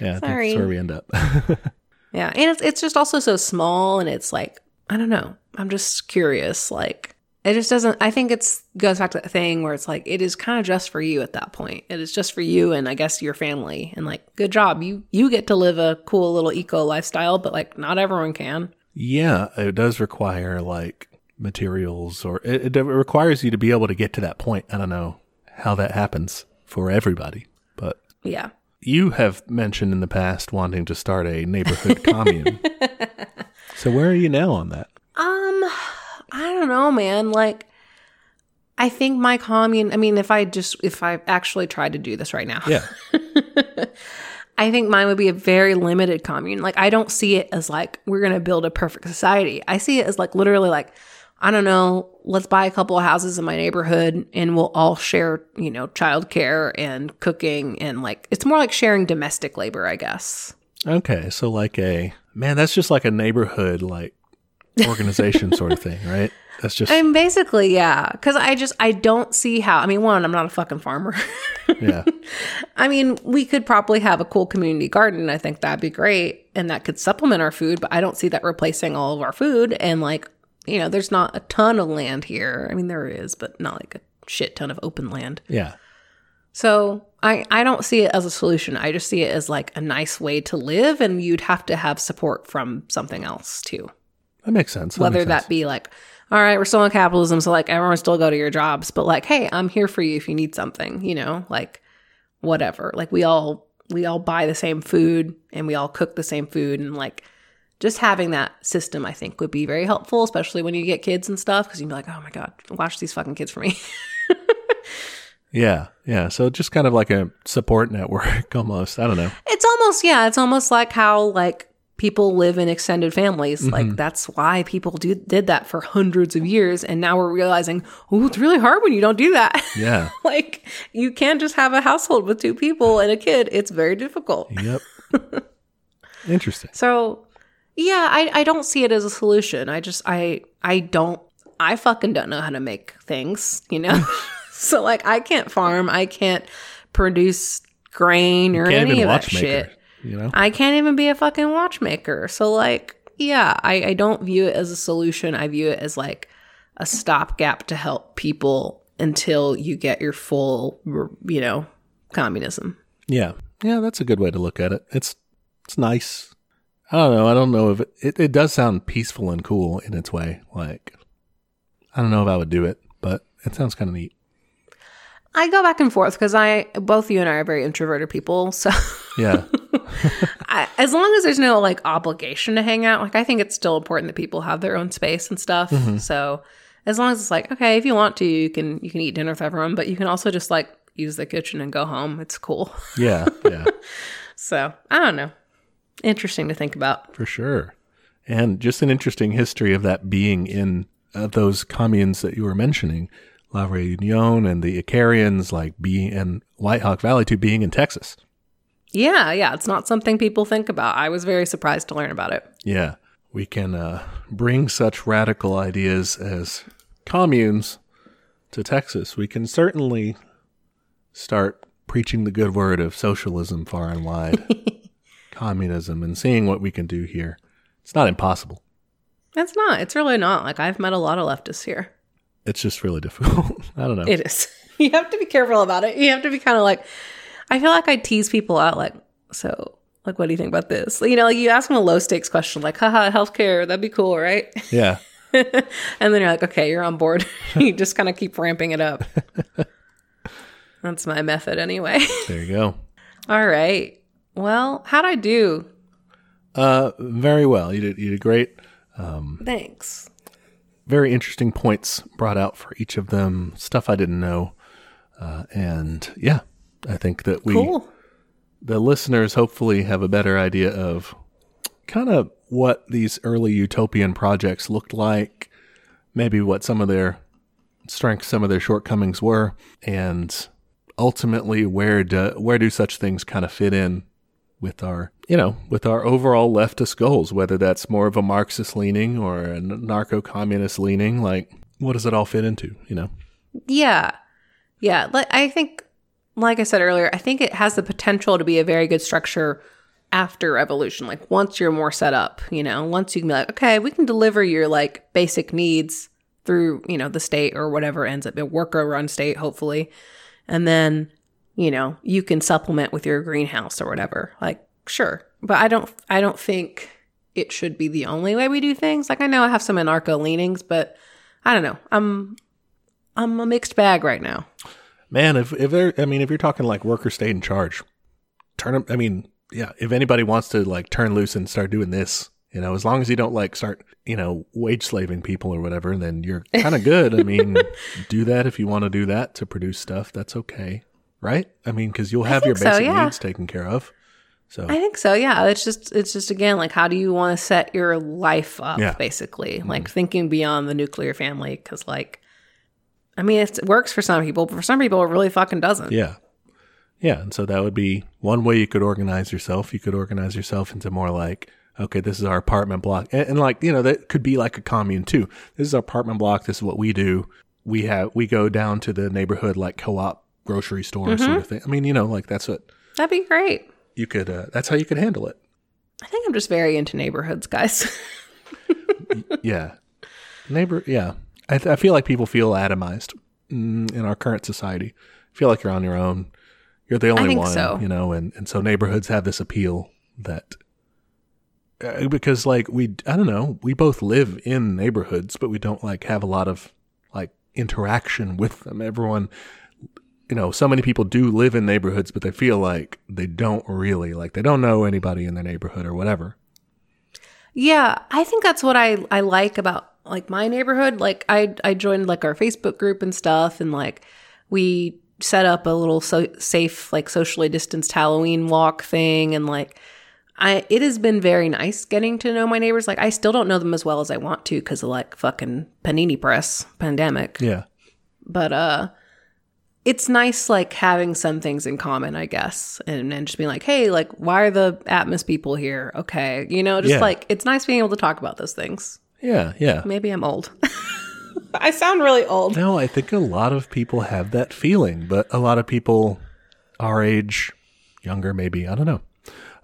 yeah I think Sorry. that's where we end up Yeah, and it's it's just also so small, and it's like I don't know. I'm just curious. Like it just doesn't. I think it's goes back to that thing where it's like it is kind of just for you at that point. It is just for you and I guess your family. And like, good job, you you get to live a cool little eco lifestyle, but like not everyone can. Yeah, it does require like materials or it, it requires you to be able to get to that point. I don't know how that happens for everybody, but Yeah. you have mentioned in the past wanting to start a neighborhood commune. So where are you now on that? Um, I don't know, man. Like, I think my commune. I mean, if I just if I actually tried to do this right now, Yeah. I think mine would be a very limited commune. Like I don't see it as like we're going to build a perfect society. I see it as like literally like I don't know, let's buy a couple of houses in my neighborhood and we'll all share, you know, childcare and cooking and like it's more like sharing domestic labor, I guess. Okay, so like a man, that's just like a neighborhood like organization sort of thing, right? That's just I'm basically, yeah. Because I just I don't see how. I mean, one, I'm not a fucking farmer. yeah. I mean, we could probably have a cool community garden. I think that'd be great. And that could supplement our food, but I don't see that replacing all of our food. And like, you know, there's not a ton of land here. I mean, there is, but not like a shit ton of open land. Yeah. So I, I don't see it as a solution. I just see it as like a nice way to live. And you'd have to have support from something else too. That makes sense. That Whether makes that sense. be like, all right, we're still in capitalism. So like everyone still go to your jobs, but like, hey, I'm here for you if you need something, you know, like whatever. Like we all, we all buy the same food and we all cook the same food and like just having that system, I think would be very helpful, especially when you get kids and stuff. Cause you'd be like, oh my God, watch these fucking kids for me. Yeah. Yeah. So just kind of like a support network almost. I don't know. it's almost, yeah, it's almost like how like people live in extended families. Like that's why people do, did that for hundreds of years. And now we're realizing, oh, it's really hard when you don't do that. Yeah. like you can't just have a household with two people and a kid. It's very difficult. Yep. Interesting. So yeah, I, I don't see it as a solution. I just I I don't I fucking don't know how to make things, you know? so like I can't farm, I can't produce grain or any of that shit. You know? I can't even be a fucking watchmaker. So like, yeah, I, I don't view it as a solution. I view it as like a stopgap to help people until you get your full, you know, communism. Yeah. Yeah, that's a good way to look at it. It's it's nice. I don't know. I don't know if it, it, it does sound peaceful and cool in its way. Like I don't know if I would do it, but it sounds kind of neat. I go back and forth because I, both you and I are very introverted people. So Yeah. I, as long as there's no like obligation to hang out, like I think it's still important that people have their own space and stuff. So as long as it's like, okay, if you want to, you can, you can eat dinner with everyone, but you can also just like use the kitchen and go home. It's cool. yeah. Yeah. So I don't know. Interesting to think about. For sure. And just an interesting history of that being in uh, those communes that you were mentioning. La Reunion and the Icarians, like being and White Hawk Valley to being in Texas. Yeah, yeah. It's not something people think about. I was very surprised to learn about it. Yeah, we can uh, bring such radical ideas as communes to Texas. We can certainly start preaching the good word of socialism far and wide, communism, and seeing what we can do here. It's not impossible. It's not. It's really not. Like, I've met a lot of leftists here. It's just really difficult. I don't know. It is. You have to be careful about it. You have to be kind of like, I feel like I tease people out, like, so, like, what do you think about this? You know, like you ask them a low stakes question, like, haha, healthcare, that'd be cool, right? yeah. and then you're like, okay, you're on board. you just kind of keep ramping it up. That's my method anyway. There you go. All right. Well, how'd I do? Uh, very well. You did. You did great. Um, Thanks. Very interesting points brought out for each of them. Stuff I didn't know. Uh, and yeah, I think that we, Cool. the listeners, hopefully have a better idea of kind of what these early utopian projects looked like. Maybe what some of their strengths, some of their shortcomings were, and ultimately where do where do such things kind of fit in with our you know with our overall leftist goals whether that's more of a marxist leaning or anarcho-communist leaning like what does it all fit into you know Yeah. Yeah. Like I think like I said earlier, I think it has the potential to be a very good structure after evolution. Like once you're more set up, you know, once you can be like, okay, we can deliver your like basic needs through, you know, the state or whatever ends up a worker run state, hopefully. And then, you know, you can supplement with your greenhouse or whatever. Like, sure. But I don't I don't think it should be the only way we do things. Like I know I have some anarcho leanings, but I don't know. I'm I'm a mixed bag right now. Man if if they're i mean if you're talking like worker state in charge turn them i mean yeah if anybody wants to like turn loose and start doing this you know as long as you don't like start you know wage slaving people or whatever then you're kind of good i mean do that if you want to do that to produce stuff that's okay right i mean because you'll have your think so, basic yeah. needs taken care of so I think so. Yeah, it's just it's just again like how do you want to set your life up Yeah. basically? Mm-hmm. Like thinking beyond the nuclear family cuz like I mean it works for some people, but for some people it really fucking doesn't. Yeah. Yeah. And so that would be one way you could organize yourself. You could organize yourself into more like, okay, this is our apartment block. And, and like, you know, that could be like a commune too. This is our apartment block. This is what we do. We have, we go down to the neighborhood like co op grocery store sort of thing. I mean, you know, like that's what That'd be great. you could, uh, that's how you could handle it. I think I'm just very into neighborhoods, guys. Yeah. Neighbor, yeah. I, th- I feel like people feel atomized mm, in our current society. feel like you're on your own. You're the only one, so. you know, and, and so neighborhoods have this appeal that uh, because like we, I don't know, we both live in neighborhoods, but we don't like have a lot of like interaction with them. Everyone, you know, so many people do live in neighborhoods, but they feel like they don't really like they don't know anybody in their neighborhood or whatever. Yeah, I think that's what I I like about like my neighborhood. Like I I joined like our Facebook group and stuff, and like we set up a little so safe like socially distanced Halloween walk thing, and like I it has been very nice getting to know my neighbors. Like I still don't know them as well as I want to because of like fucking panini press pandemic, Yeah. but uh. It's nice, like having some things in common, I guess, and, and just being like, "Hey, like, why are the Atmos people here?" Okay, you know, just Yeah. like it's nice being able to talk about those things. Yeah. Yeah. Maybe I'm old. I sound really old. No, I think a lot of people have that feeling, but a lot of people our age, younger maybe, I don't know,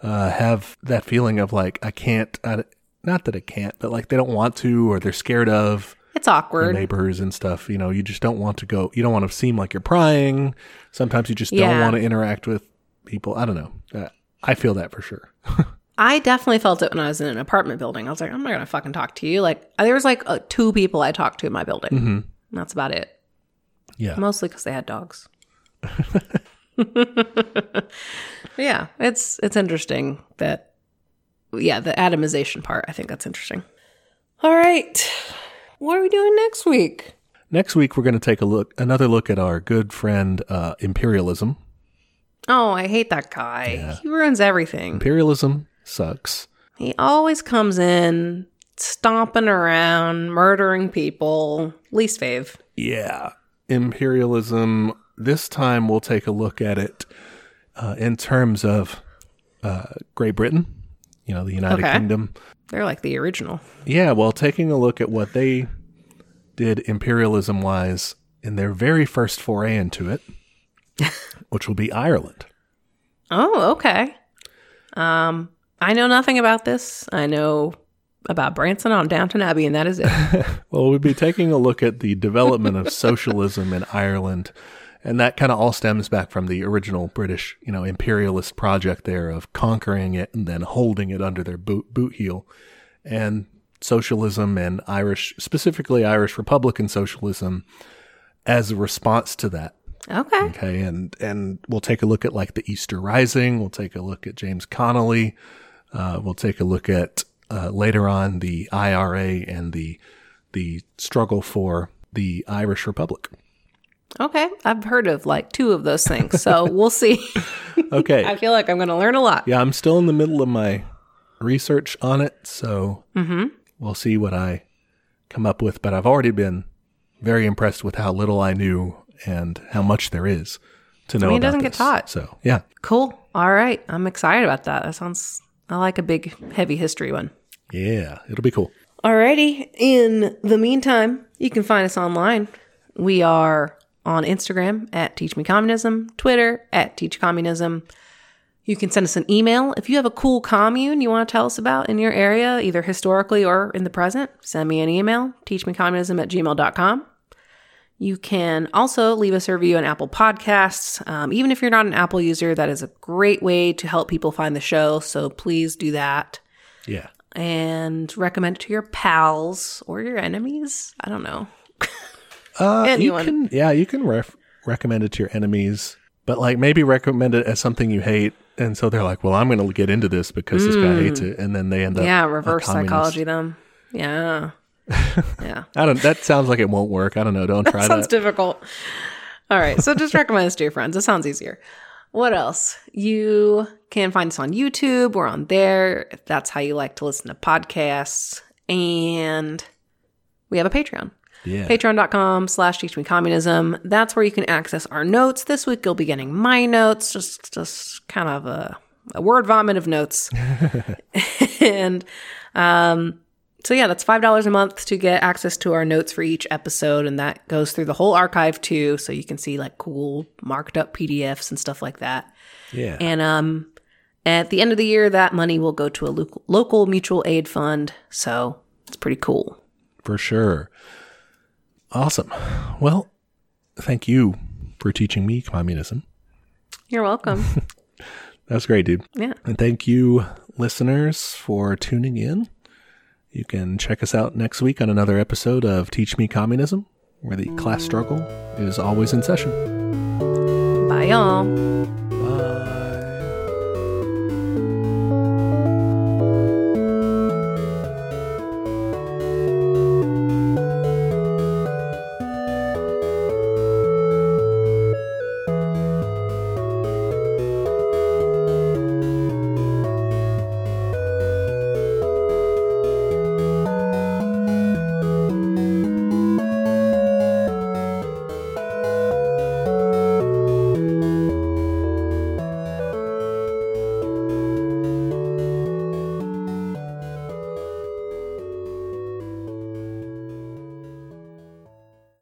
uh, have that feeling of like, I can't, I, not that I can't, but like they don't want to or they're scared of It's awkward. neighbors and stuff. You know, you just don't want to go, you don't want to seem like you're prying. Sometimes you just don't want to interact with people. I don't know. Uh, I feel that for sure. I definitely felt it when I was in an apartment building. I was like, I'm not gonna fucking talk to you. Like there was like uh, two people I talked to in my building. Mm-hmm. That's about it. Yeah. Mostly because they had dogs. yeah, it's it's interesting that yeah the atomization part. I think that's interesting. All right, what are we doing next week? Next week, we're going to take a look, another look at our good friend, uh, imperialism. Oh, I hate that guy. He ruins everything. Imperialism sucks. He always comes in stomping around, murdering people. Least fave. Yeah. imperialism. This time we'll take a look at it uh, in terms of uh, Great Britain, you know, the United Okay. Kingdom. They're like the original. Yeah, well, taking a look at what they did imperialism wise in their very first foray into it, which will be Ireland. Oh, okay. Um, I know nothing about this. I know about Branson on Downton Abbey, and that is it. Well, we'll be taking a look at the development of socialism in Ireland. And that kind of all stems back from the original British, you know, imperialist project there of conquering it and then holding it under their boot, boot heel. And socialism and Irish, specifically Irish Republican socialism, as a response to that. Okay. Okay, and and we'll take a look at like the Easter Rising. We'll take a look at James Connolly. Uh, we'll take a look at uh, later on the IRA and the the struggle for the Irish Republic. Okay. I've heard of like two of those things. So we'll see. Okay, I feel like I'm going to learn a lot. yeah, I'm still in the middle of my research on it, so we'll see what I come up with. But I've already been very impressed with how little I knew and how much there is to know. mean, it doesn't get taught. So yeah, Cool. All right. I'm excited about that. That sounds, I like a big, heavy history one. yeah, it'll be cool. Alrighty. In the meantime, you can find us online. We are on Instagram at Teach Me Communism, Twitter at Teach Communism. You can send us an email. If you have a cool commune you want to tell us about in your area, either historically or in the present, send me an email, teachmecommunism at gmail.com. You can also leave us a review on Apple Podcasts. Um, even if you're not an Apple user, that is a great way to help people find the show. So please do that Yeah. and recommend it to your pals or your enemies. I don't know. Uh, Anyone. You can, yeah, you can ref- recommend it to your enemies, but like maybe recommend it as something you hate, and so they're like, "Well, I'm going to get into this because this guy hates it," and then they end up Mm. yeah, reverse psychology them. Yeah. Yeah. I don't. That sounds like it won't work. I don't know. Don't try that. Sounds that. difficult. All right. So just recommend this to your friends. It sounds easier. What else? You can find us on YouTube. We're on there if that's how you like to listen to podcasts. And we have a Patreon. yeah. patreon.com slash teach me communism that's where you can access our notes this week you'll be getting my notes just just kind of a, a word vomit of notes and um so yeah that's five dollars a month to get access to our notes for each episode and that goes through the whole archive too so you can see like cool marked up pdfs and stuff like that yeah. and um at the end of the year that money will go to a local, local mutual aid fund so it's pretty cool for sure. Awesome. Well, thank you for teaching me communism. you're welcome That's great, dude. yeah And thank you, listeners, for tuning in. You can check us out next week on another episode of Teach Me Communism, where the class struggle is always in session. Bye, y'all.